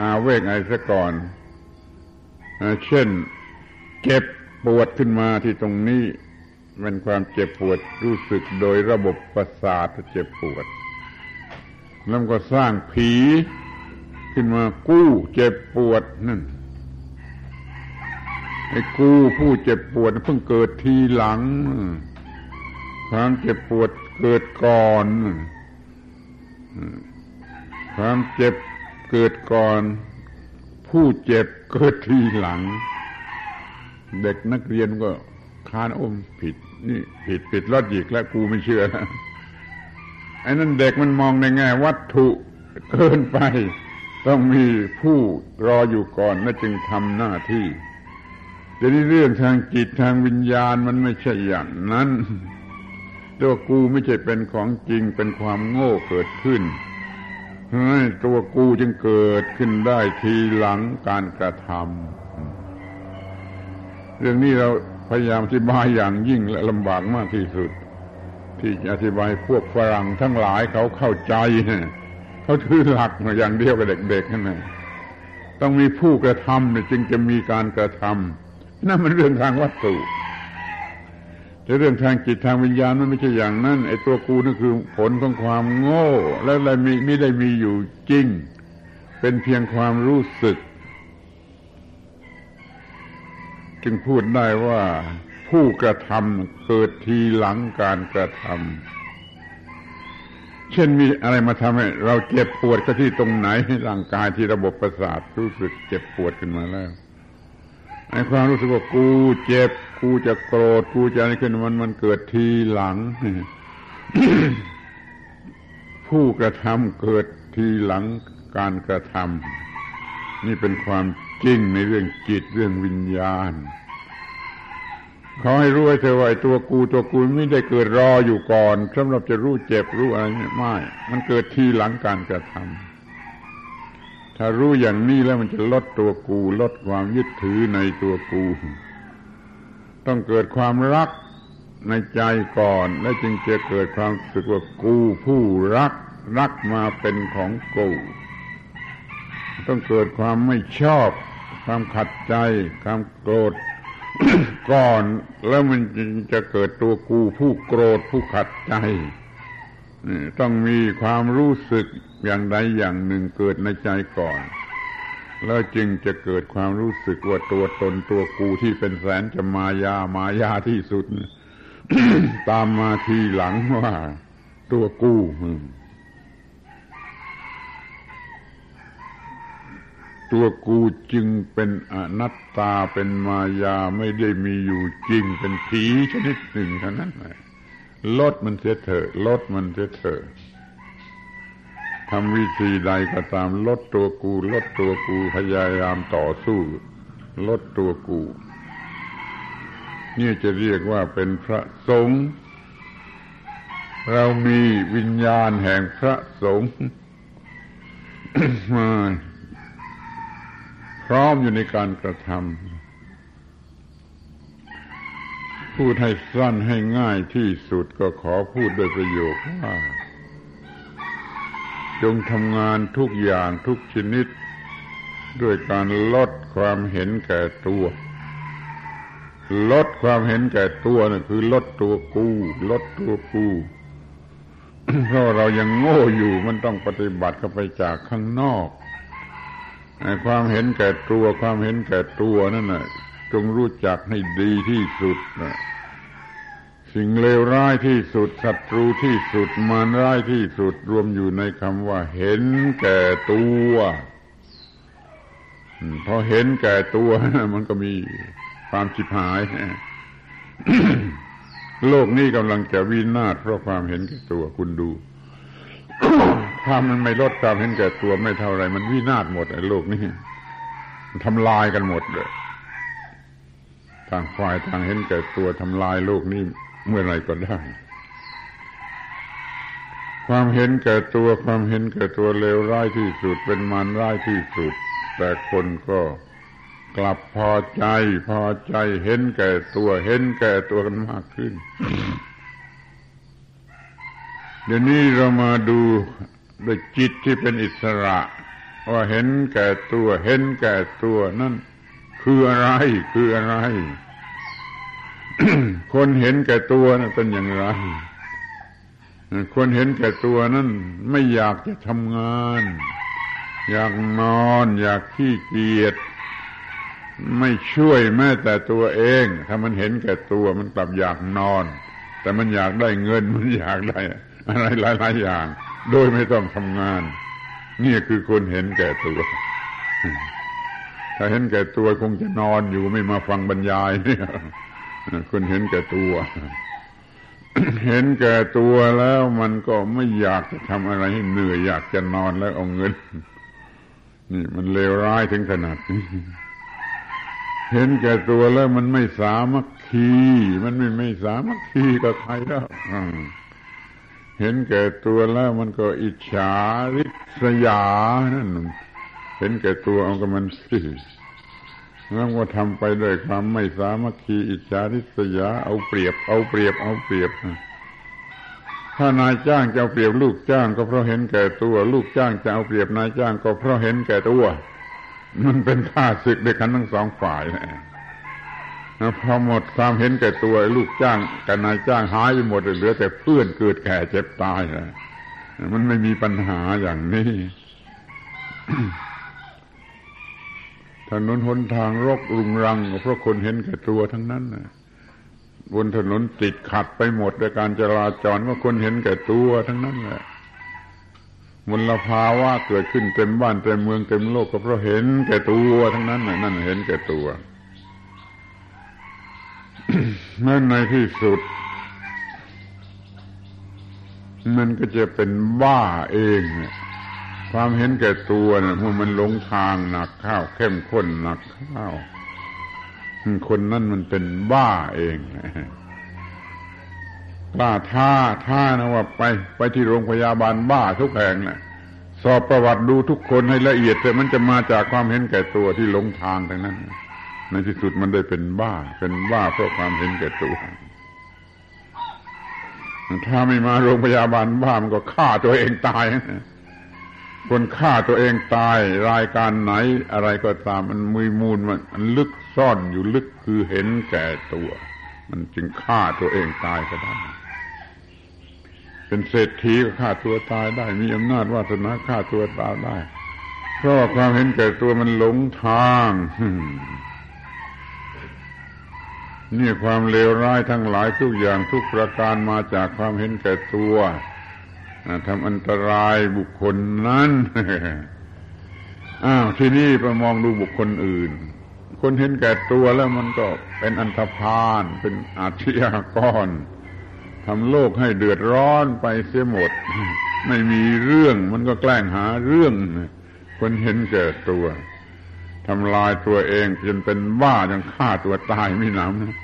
อาเวกไอซะก่อน เช่น เจ็บปวดขึ้นมาที่ตรงนี้เป็นความเจ็บปวดรู้สึกโดยระบบประสาทเจ็บปวด แล้วก็สร้างผี ขึ้นมากู้เจ็บปวดนั่นไอ้กู้ผู้เจ็บปวดเพิ่งเกิดทีหลังความเจ็บปวดเกิดก่อนความเจ็บเกิดก่อน ผู้เจ็บเกิดทีหลัง เด็กนักเรียนก็คานอมผิด นี่ผิดผิดลอดหยิกแล้วกูไม่เชื่อ อ้นั่นเด็กมันมองในแง่วัตถุเกินไป ต้องมีผู้รออยู่ก่อนและจึงทำหน้าที่แต่นี่เรื่องทางจิตทางวิญญาณมันไม่ใช่อย่างนั้นตัวกูไม่ใช่เป็นของจริงเป็นความโง่เกิดขึ้นตัวกูจึงเกิดขึ้นได้ทีหลังการกระทำเรื่องนี้เราพยายามอธิบายอย่างยิ่งและลำบากมากที่สุด ที่อธิบายพวกฝรั่งทั้งหลายเขาเข้าใจเขาถือหลักอย่างเดียวกับเด็กๆนั่นเองต้องมีผู้กระทำจึงจะมีการกระทำนั่นมันเรื่องทางวัตถุแต่เรื่องทางจิตทางวิญญาณมันไม่ใช่อย่างนั้นไอ้ตัวกูนั่นคือผลของความโง่ แล้วอะไรมีไม่ได้มีอยู่จริง เป็นเพียงความรู้สึก จึงพูดได้ว่า ผู้กระทำเกิดทีหลังการกระทำเช่นมีอะไรมาทำให้เราเจ็บปวดก็ที่ตรงไหนร่างกายที่ระบบประสาทรู้สึกเจ็บปวดขึ้นมาแล้วไอ้ความรู้สึกว่ากูเจ็บกูจะโกรธกูจะอะไรขึ้นมันมันเกิดทีหลัง ผู้กระทำเกิดทีหลังการกระทำนี่เป็นความจริงในเรื่องจิตเรื่องวิญญาณ เขาให้รู้ไว้เธอว่าตัวกูตัวกูไม่ได้เกิดรออยู่ก่อนสำหรับจะรู้เจ็บรู้อะไรไม่มันเกิดทีหลังการกระทำถ้ารู้อย่างนี้แล้วมันจะลดตัวกู ลดความยึดถือในตัวกู ต้องเกิดความรักในใจก่อน แล้วจึงจะเกิดความรู้สึกว่ากูผู้รักรักมาเป็นของกู ต้องเกิดความไม่ชอบ ความขัดใจ ความโกรธ ก่อนแล้วมันจึงจะเกิดตัวกูผู้โกรธผู้ขัดใจต้องมีความรู้สึกอย่างใดอย่างหนึ่งเกิดในใจก่อน แล้วจึงจะเกิดความรู้สึกว่าตัวตนตัวกูที่เป็นแสนจะมายามายาที่สุด ตามมาทีหลังว่า ตัวกู ตัวกูจึงเป็นอนัตตาเป็นมายาไม่ได้มีอยู่จริงเป็นผีชนิดหนึ่งเท่านั้นเลยลดมันเสียเถอะลดมันเสียเถอะทำวิธีใดก็ตามลดตัวกู ลดตัวกูพยายามต่อสู้ ลดตัวกูนี่จะเรียกว่าเป็นพระสงฆ์เรามีวิญญาณแห่งพระสงฆ์มา พร้อมอยู่ในการกระทำพูดให้สั้นให้ง่ายที่สุดก็ขอพูดโดยประโยคว่าจงทำงานทุกอย่างทุกชนิด ด้วยการลดความเห็นแก่ตัว ลดความเห็นแก่ตัวนะ่ะคือลดตัวกูลดตัวกูเพราะเรายังโง่อยู่มันต้องปฏิบัติเข้าไปจากข้างนอก ความเห็นแก่ตัวความเห็นแก่ตัวนั่นน่ะจงรู้จักให้ดีที่สุดนะสิ่งเลวร้ายที่สุดศัตรูที่สุดมารร้ายที่สุดรวมอยู่ในคำว่าเห็นแก่ตัวพอเห็นแก่ตัวมันก็มีความชิบหาย โลกนี้กำลังจะวินาศเพราะความเห็นแก่ตัวคุณดู ถ้ามันไม่ลดความเห็นแก่ตัวไม่เท่าไร มันวินาศหมดไอ้โลกนี้ทำลายกันหมดเลยต่างฝ่ายต่างเห็นแก่ตัวทำลายโลกนี้เมื่อไรก็ได้ ความเห็นแก่ตัวความเห็นแก่ตัวเลวร้ายที่สุดเป็นมันร้ายที่สุด แต่คนก็กลับพอใจพอใจเห็นแก่ตัวเห็นแก่ตัวกันมากขึ้น เดี๋ยวนี้เรามาดู ด้วยจิตที่เป็นอิสระ ว่าเห็นแก่ตัว เห็นแก่ตัวนั่นคืออะไรคืออะไร คนเห็นแก่ตัวนั่นเป็นอย่างไร คนเห็นแก่ตัวนั่นไม่อยากจะทำงาน อยากนอน อยากขี้เกียจไม่ช่วยแม้แต่ตัวเอง ถ้ามันเห็นแก่ตัวมันกลับอยากนอน แต่แต่มันอยากได้เงินมันอยากได้ อะไรหลายๆอย่าง โดยไม่ต้องทำงาน นี่คือคนเห็นแก่ตัว ถ้าเห็นแก่ตัวคงจะนอนอยู่ไม่มาฟังบรรยายเนี่ยคนเห็นแก่ตัว เห็นแก่ตัวแล้วมันก็ไม่อยากจะทำอะไรให้เหนื่อยอยากจะนอนแล้วเอาเงิน นี่มันเลวร้ายถึงขนาดนี้เห็นแก่ตัวแล้วมันไม่สามัคคี มันไม่ไม่สามัคคีกับใครแล้ว เห็นแก่ตัวแล้วมันก็อิจฉาริษยานั่นเห็นแก่ตัวเอากับมันสิแล้วก็ทำไปด้วยความไม่สามัคคีอิจฉาริษยาเอาเปรียบ เอาเปรียบ เอาเปรียบถ้านายจ้างจะเอาเปรียบลูกจ้างก็เพราะเห็นแก่ตัว ลูกจ้างจะเอาเปรียบนายจ้างก็เพราะเห็นแก่ตัว มันเป็นข้าศึกด้วยกันทั้งสองฝ่ายนะ พอหมดความเห็นแก่ตัวลูกจ้างกับนายจ้างหายไปหมดเหลือแต่เพื่อนเกิดแก่เจ็บตายนะมันไม่มีปัญหาอย่างนี้ถนนหนทางรกรุงรัง เพราะคนเห็นแก่ตัวทั้งนั้นนะบนถนนติดขัดไปหมดด้วยการจราจรก็คนเห็นแก่ตัวทั้งนั้นแหละมลภาวะเกิดขึ้นเต็มบ้านเต็มเมืองเต็มโลกก็เพราะเห็นแก่ตัวทั้งนั้นนั่นเห็นแก่ตัว นั่นในที่สุด มันก็จะเป็นบ้าเองเนี่ยความเห็นแก่ตัวเนี่ยมันหลงทางหนักข้าวเข้มข้นหนักข้าวคนนั่นมันเป็นบ้าเองกล้าท่าท่านะว่าไป ไปที่โรงพยาบาลบ้าทุกแห่งนะสอบประวัติดูทุกคนให้ละเอียดแต่มันจะมาจากความเห็นแก่ตัวที่หลงทางทั้งนั้น ในที่สุดมันได้เป็นบ้า เป็นบ้าเพราะความเห็นแก่ตัว ถ้าไม่มาโรงพยาบาลบ้ามันก็ฆ่าตัวเองตาย คนฆ่าตัวเองตาย รายการไหนอะไรก็ตามมันมือมูลมันลึกซ่อนอยู่ลึกคือเห็นแก่ตัว มันจึงฆ่าตัวเองตายก็ได้เป็นเศรษฐีก็ฆ่าตัวตายได้ มีอำนาจวาสนาฆ่าตัวตายได้ เพราะความเห็นแก่ตัวมันหลงทาง นี่ความเลวร้ายทั้งหลายทุกอย่างทุกประการมาจากความเห็นแก่ตัวทำอันตรายบุคคลนั้นอ้าวที่นี่ไปมองดูบุคคลอื่น คนเห็นแก่ตัวแล้วมันก็เป็นอันธพาลเป็นอาชญากรทำโลกให้เดือดร้อนไปเสียหมด ไม่มีเรื่องมันก็แกล้งหาเรื่อง คนเห็นแก่ตัว ทำลายตัวเองจนเป็นบ้ายังฆ่าตัวตายไม่หนำนะ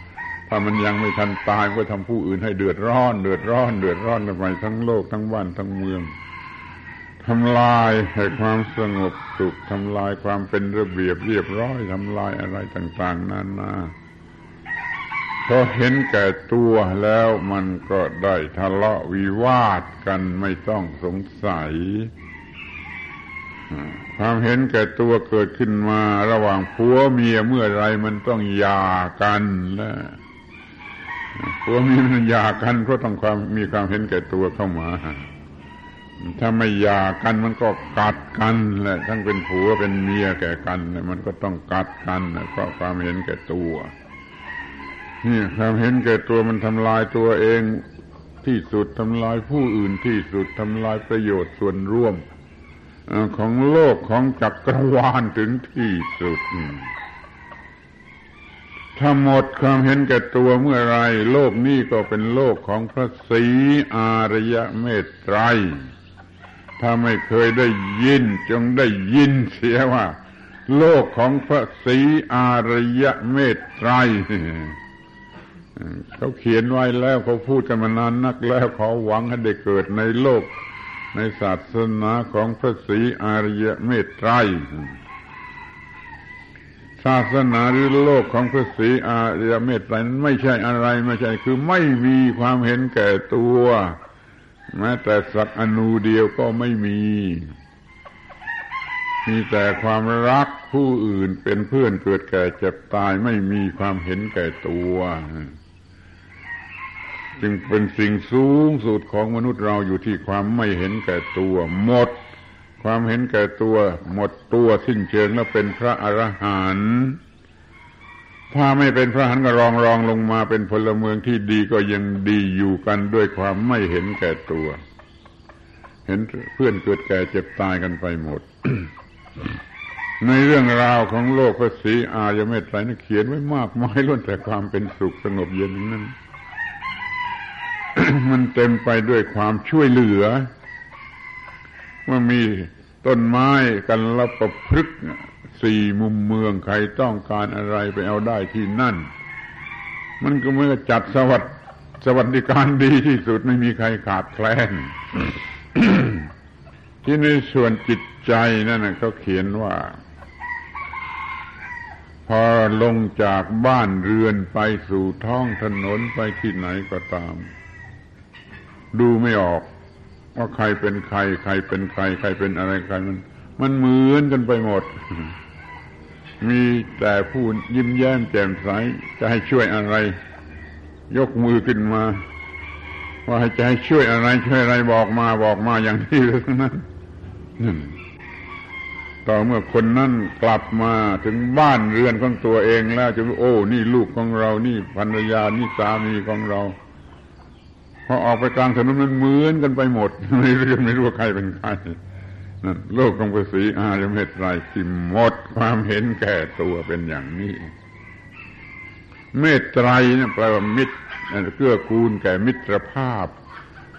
ถ้ามันยังไม่ทันตายก็ทำผู้อื่นให้เดือดร้อน เดือดร้อน เดือดร้อนไปทั้งโลกทั้งบ้านทั้งเมืองทำลายให้ความสงบสุขทำลายความเป็นระเบียบเรียบร้อยทำลายอะไรต่าง ๆนานาพอเห็นแก่ตัวแล้วมันก็ได้ทะเลาะวิวาทกันไม่ต้องสงสัย ความเห็นแก่ตัวเกิดขึ้นมาระหว่างผัวเมียเมื่อไรมันต้องหย่ากันแล้วผัวเมียมันหย่ากันเพราะต้องความมีความเห็นแก่ตัวเข้ามา ถ้าไม่หย่ากันมันก็กัดกันแหละทั้งเป็นผัวเป็นเมียแก่กันมันก็ต้องกัดกันเพราะความเห็นแก่ตัวนี่ความเห็นแก่ตัวมันทำลายตัวเองที่สุดทำลายผู้อื่นที่สุดทำลายประโยชน์ส่วนร่วม ของโลกของจักรวาลถึงที่สุด ถ้าหมดความเห็นแก่ตัวเมื่อไร โลกนี้ก็เป็นโลกของพระศรีอารยะเมตไตร ถ้าไม่เคยได้ยินจงได้ยินเสียว่า โลกของพระศรีอารยะเมตไตรเขาเขียนไว้แล้วเขาพูดกันมานานนักแล้วเขาหวังให้ได้เกิดในโลก ในศาสนาของพระศรีอารยเมตไตรศาสนาหรือโลกของพระศรีอารยเมตไตรนั้นไม่ใช่อะไรไม่ใช่คือไม่มีความเห็นแก่ตัวแม้แต่สักอนูเดียวก็ไม่มี มีแต่ความรักผู้อื่นเป็นเพื่อนเกิดแก่เจ็บตายไม่มีความเห็นแก่ตัว จึงเป็นสิ่งสูงสุดของมนุษย์เราอยู่ที่ความไม่เห็นแก่ตัวหมด ความเห็นแก่ตัว หมดตัวสิ้นเชิงแล้วเป็นพระอรหันต์ถ้าไม่เป็นพระหันก็รองรองลงมาเป็นพลเมืองที่ดีก็ยังดีอยู่กันด้วยความไม่เห็นแก่ตัว เห็นเพื่อนเกิดแก่เจ็บตายกันไปหมด ในเรื่องราวของโลกพระศรีอารยเมตไตรนั้นเขียนไว้มากมายล้วนแต่ความเป็นสุขสงบเย็นนั้น มันเต็มไปด้วยความช่วยเหลือว่ามีต้นไม้กันละประพฤกสี่มุมเมืองใครต้องการอะไรไปเอาได้ที่นั่น มันก็เมื่อจัดสวัสดสวัสดิการดีที่สุดไม่มีใครขาดแคลน ที่ในส่วนจิตใจนั่นเขาเขียนว่า พอลงจากบ้านเรือนไปสู่ท้องถนนไปที่ไหนก็ตาม ดูไม่ออก ว่าใครเป็นใคร ใครเป็นใคร ใครเป็นอะไรใครมัน มันเหมือนกันไปหมด มีแต่ผู้ยิ้มแย้มแจ่มใสจะให้ช่วยอะไร ยกมือขึ้นมา ว่าจะให้ช่วยอะไร ช่วยอะไรบอกมาบอกมาอย่างนี้เลยทั้งนั้นต่อเมื่อคนนั้นกลับมาถึงบ้านเรือนของตัวเองแล้วจะโอ้ นี่ลูกของเรา นี่ภรรยา นี่สามีของเรา พอออกไปกลางถนนมันเหมือนกันไปหมด ไม่รู้ไม่รู้ว่าใครเป็นใครนั่นโลกของภาษีอารยเมตไตรที่หมดความเห็นแก่ตัวเป็นอย่างนี้ เมตไตรนี่แปลว่ามิตรเกื้อกูลแก่มิตรภาพ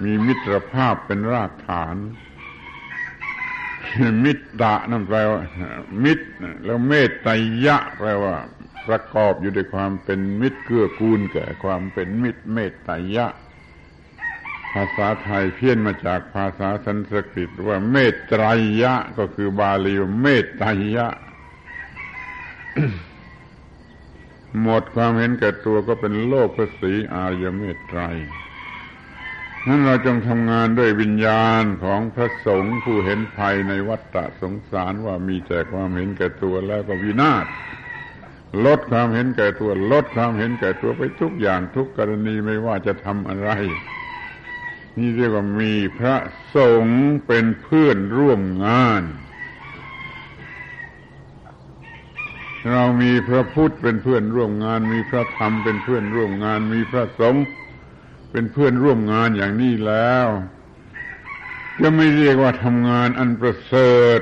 มีมิตรภาพเป็นรากฐาน มิตระนั่นแปลว่า มิตร แล้วเมตไตรยะแปลว่า ประกอบอยู่ด้วยความเป็นมิตรเกื้อกูลแก่ความเป็นมิตรเมตไตรยะาษาไทยเพี้ยนมาจากภาษาสันสกฤตว่าเมตไตรยะ ก็คือบาลีเมตไตรยะ หมดความเห็นแก่ตัวก็เป็นโลกภาษีอารยเมตไตรนั้นเราจงทำงานด้วยวิญญาณของพระสงฆ์ผู้เห็นภัยในวัฏฏะสงสารว่ามีแต่ความเห็นแก่ตัวแล้วก็วินาศลดความเห็นแก่ตัว ลดความเห็นแก่ตัวไปทุกอย่างทุกกรณีไม่ว่าจะทำอะไร นี่เรียกว่ามีพระสงฆ์เป็นเพื่อนร่วมงาน เรามีพระพุทธเป็นเพื่อนร่วมงาน มีพระธรรมเป็นเพื่อนร่วมงาน มีพระสงฆ์เป็นเพื่อนร่วมงานอย่างนี้แล้วจะไม่เรียกว่าทำงานอันประเสริฐ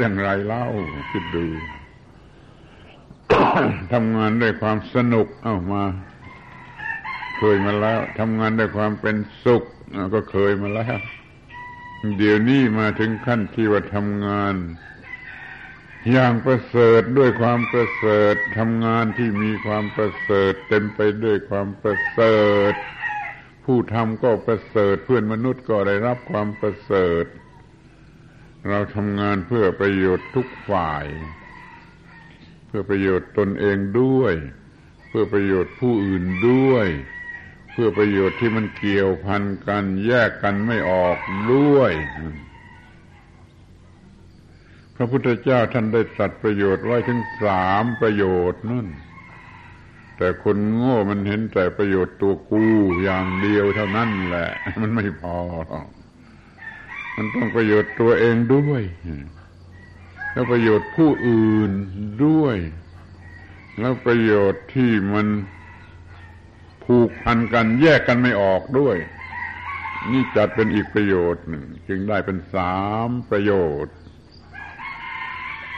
อย่างไรเล่าคิดดูทำงานด้วยความสนุก เอ้ามา เคยมาแล้วทำงานด้วยความเป็นสุข ก็เคยมาแล้ว เดี๋ยวนี้มาถึงขั้นที่ว่าทำงาน อย่างประเสริฐด้วยความประเสริฐทำงานที่มีความประเสริฐ เต็มไปด้วยความประเสริฐ ผู้ทำก็ประเสริฐเพื่อนมนุษย์ก็ได้รับความประเสริฐ เราทำงานเพื่อประโยชน์ทุกฝ่าย เพื่อประโยชน์ตนเองด้วย เพื่อประโยชน์ผู้อื่นด้วย เพื่อประโยชน์ที่มันเกี่ยวพันกันแยกกันไม่ออกด้วย พระพุทธเจ้าท่านได้สัตัดประโยชน์ไว้ถึงสามประโยชน์นั่น แต่คนโง่มันเห็นแต่ประโยชน์ตัวกูอย่างเดียวเท่านั้นแหละ มันไม่พอ มันต้องประโยชน์ตัวเองด้วย แล้วประโยชน์ผู้อื่นด้วย แล้วประโยชน์ที่มัน ผูกพันกันแยกกันไม่ออกด้วย นี่จัดเป็นอีกประโยชน์หนึ่ง จึงได้เป็นสามประโยชน์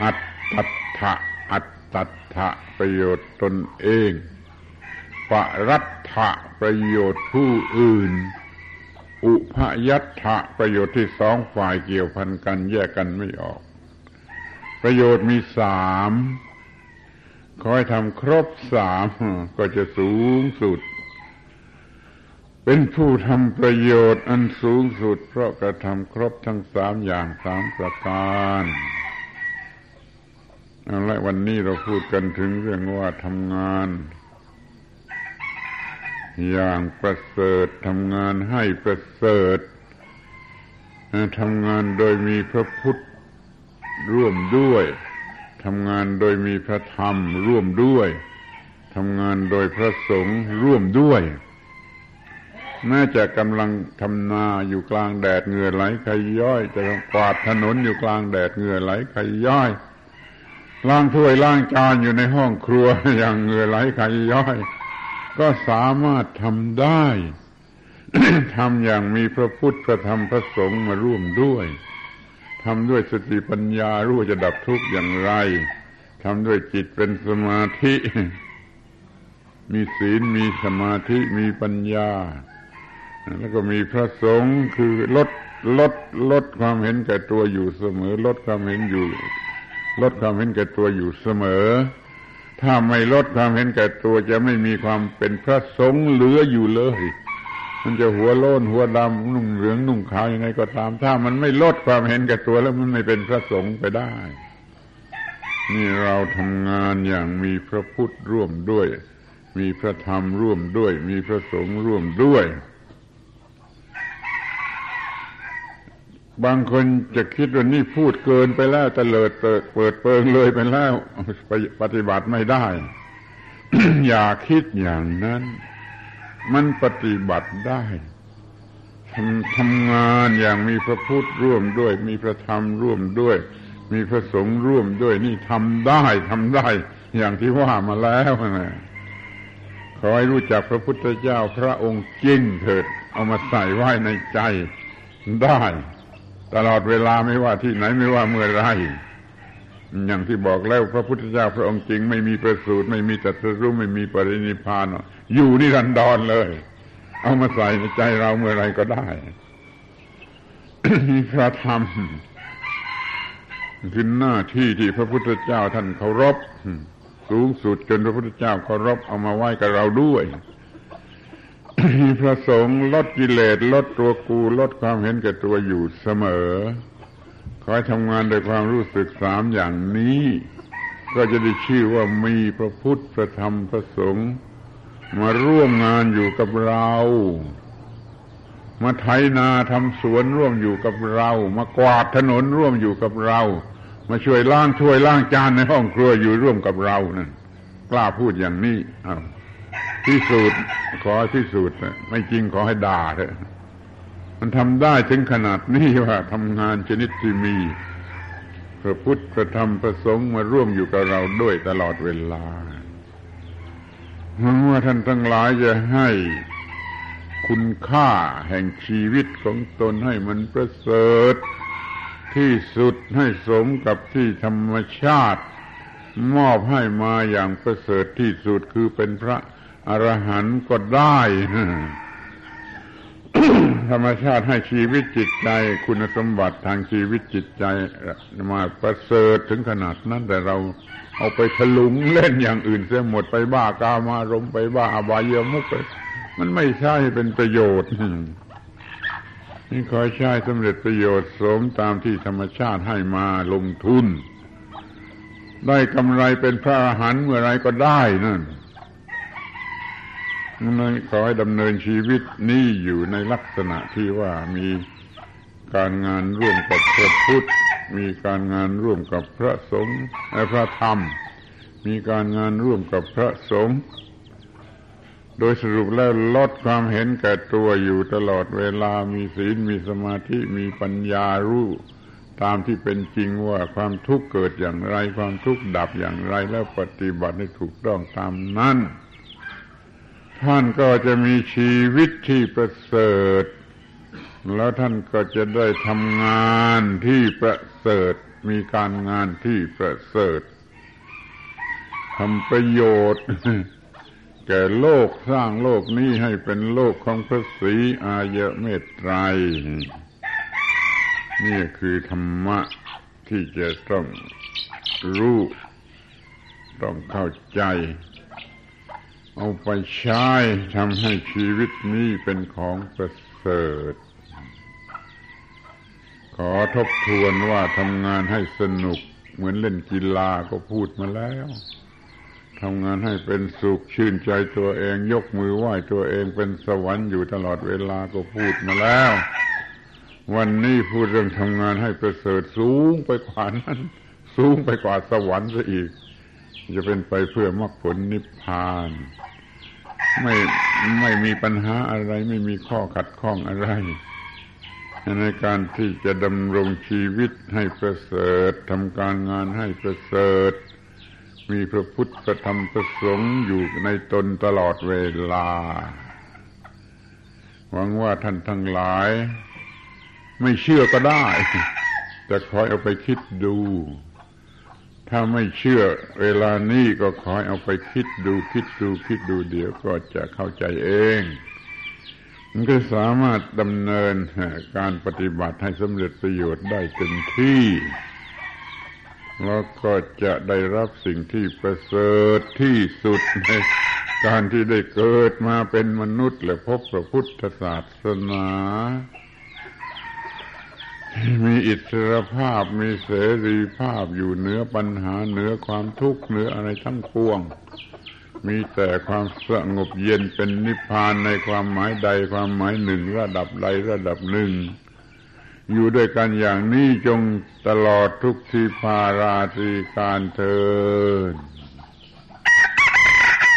อัตตัถะอัตตัถะประโยชน์ตนเองปรัตถะประโยชน์ผู้อื่น อุพยัตถะประโยชน์ที่สองฝ่ายเกี่ยวพันกันแยกกันไม่ออก ประโยชน์มีสามคอยทำครบสามก็จะสูงสุด เป็นผู้ทำประโยชน์อันสูงสุด เพราะกระทำครบทั้งสามอย่างสามประการเอาละวันนี้เราพูดกันถึงเรื่องว่าทำงาน อย่างประเสริฐทำงานให้ประเสริฐทำงานโดยมีพระพุทธร่วมด้วยทำงานโดยมีพระธรรมร่วมด้วยทำงานโดยพระสงฆ์ร่วมด้วย แม้จะกำลังทำนาอยู่กลางแดดเหงื่อไหลใครย่อย จะกวาดถนนอยู่กลางแดดเหงื่อไหลใครย่อยล้างถ้วยล้างจานอยู่ในห้องครัวอย่างเหงื่อไหลขายย่อย ก็สามารถทำได้ทำอย่างมีพระพุทธพระธรรมพระสงฆ์มาร่วมด้วยทำด้วยสติปัญญารู้จะดับทุกข์อย่างไรทำด้วยจิตเป็นสมาธิ มีศีลมีสมาธิมีปัญญา แล้วก็มีพระสงฆ์คือลดลดลดความเห็นแก่ตัวอยู่เสมอ ลดความเห็นอยู่ ลดความเห็นแก่ตัวอยู่เสมอ ถ้าไม่ลดความเห็นแก่ตัวจะไม่มีความเป็นพระสงฆ์เหลืออยู่เลย มันจะหัวโล้นหัวดำนุ่งเหลืองนุ่งขาวยังไงก็ตาม ถ้ามันไม่ลดความเห็นแก่ตัวแล้วมันไม่เป็นพระสงฆ์ไปได้ นี่เราทำงานอย่างมีพระพุทธร่วมด้วย มีพระธรรมร่วมด้วย มีพระสงฆ์ร่วมด้วย บางคนจะคิดว่านี่พูดเกินไปแล้วตะเลิดเปิดเปิงเลยไปแล้วปฏิบัติไม่ได้ อย่าคิดอย่างนั้น มันปฏิบัติได้ทำทำงานอย่างมีพระพุทธร่วมด้วย มีพระธรรมร่วมด้วย มีพระสงฆ์ร่วมด้วย นี่ทำได้ทำได้ อย่างที่ว่ามาแล้วนะขอให้รู้จักพระพุทธเจ้าพระองค์จริงเถิด เอามาใส่ไว้ในใจได้ ตลอดเวลาไม่ว่าที่ไหนไม่ว่าเมื่อไรอย่างที่บอกแล้วพระพุทธเจ้าพระองค์จริง ไม่มีประสูตรไม่มีตัสรู้ไม่มีปรินิพาน อยู่นิรันดรเลย เอามาใส่ในใจเราเมื่อไรก็ได้มีพระธรรมคือหน้าที่ที่พระพุทธเจ้าท่านเคารพสูงสุดจนพระพุทธเจ้าเคารพเอามาไหว้กับเราด้วย พระสงฆ์ลดกิเลสลดตัวกูลดความเห็นแก่ตัวอยู่เสมอขอให้ทำงานโดยความรู้สึกสามอย่างนี้ ก็จะได้ชื่อว่ามีพระพุทธพระธรรมพระสงฆ์มาร่วมงานอยู่กับเรา มาไถนาทำสวนร่วมอยู่กับเรา มากวาดถนนร่วมอยู่กับเรา มาช่วยล้างช่วยล้างจานในห้องครัวอยู่ร่วมกับเรานั่นกล้าพูดอย่างนี้ พิสูจน์ขอพิสูจน์ไม่จริงขอให้ด่าเถอะมันทำได้ถึงขนาดนี้ว่าทำงานชนิดที่มี พระพุทธพระธรรมพระสงฆ์มาร่วมอยู่กับเราด้วยตลอดเวลาเมื่อท่านทั้งหลายจะให้คุณค่าแห่งชีวิตของตนให้มันประเสริฐ ที่สุดให้สมกับที่ธรรมชาติ มอบให้มาอย่างประเสริฐที่สุดคือเป็นพระ อรหันต์ก็ได้ธรรมชาติให้ชีวิตจิตใจ คุณสมบัติทางชีวิตจิตใจมาประเสริฐถึงขนาดนั้น แต่เราเอาไปถลุงเล่นอย่างอื่นเสียหมดไปบ้ากามารมไปบ้าอบายมุกไปมันไม่ใช่เป็นประโยชน์นี่คอยใช้สำเร็จประโยชน์สมตามที่ธรรมชาติให้มาลงทุน ได้กำไรเป็นพระอรหันต์เมื่อไรก็ได้นั่น นั้นขอให้ดำเนินชีวิตนี้อยู่ในลักษณะที่ว่ามีการงานร่วมกับพระพุทธ มีการงานร่วมกับพระสงฆ์และพระธรรม มีการงานร่วมกับพระสงฆ์โดยสรุปแล้วลดความเห็นแก่ตัวอยู่ตลอดเวลามีศีลมีสมาธิมีปัญญารู้ตามที่เป็นจริงว่าความทุกข์เกิดอย่างไร ความทุกข์ดับอย่างไรแล้วปฏิบัติให้ถูกต้องตามนั้น ท่านก็จะมีชีวิตที่ประเสริฐ แล้วท่านก็จะได้ทำงานที่ประเสริฐ มีการงานที่ประเสริฐทำประโยชน์แก่โลกสร้างโลกนี้ให้เป็นโลกของพระศรีอายะเมตไตรนี่คือธรรมะที่จะต้องรู้ ต้องเข้าใจ เอาไปใช้ทำให้ชีวิตนี้เป็นของประเสริฐ ขอทบทวนว่าทำงานให้สนุก เหมือนเล่นกีฬาก็พูดมาแล้วทำงานให้เป็นสุขชื่นใจตัวเอง ยกมือไหว้ตัวเองเป็นสวรรค์อยู่ตลอดเวลาก็พูดมาแล้ว วันนี้พูดเรื่องทำงานให้ประเสริฐสูงไปกว่านั้น สูงไปกว่าสวรรค์ซะอีก จะเป็นไปเพื่อมรรคผลนิพพาน ไม่ไม่มีปัญหาอะไร ไม่มีข้อขัดข้องอะไร ในการที่จะดำรงชีวิตให้ประเสริฐทำการงานให้ประเสริฐ มีพระพุทธพระธรรมพระสงฆ์อยู่ในตนตลอดเวลา หวังว่าท่านทั้งหลาย ไม่เชื่อก็ได้จะคอยเอาไปคิดดู ถ้าไม่เชื่อเวลานี้ก็คอยเอาไปคิดดูคิดดูคิดดูเดี๋ยวก็จะเข้าใจเอง มันก็สามารถดำเนินการปฏิบัติให้สำเร็จประโยชน์ได้เต็มที่ แล้วก็จะได้รับสิ่งที่ประเสริฐที่สุดในการที่ได้เกิดมาเป็นมนุษย์และพบพระพุทธศาสนา มีอิสรภาพมีเสรีภาพอยู่เหนือปัญหาเหนือความทุกข์เหนืออะไรทั้งปวง มีแต่ความสงบเย็นเป็นนิพพานในความหมายใดความหมายหนึ่ง ระดับใดระดับหนึ่ง อยู่ด้วยกันอย่างนี้จงตลอดทุกทีพาราตรีการเทิน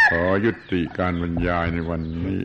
ขอยุติการบรรยายในวันนี้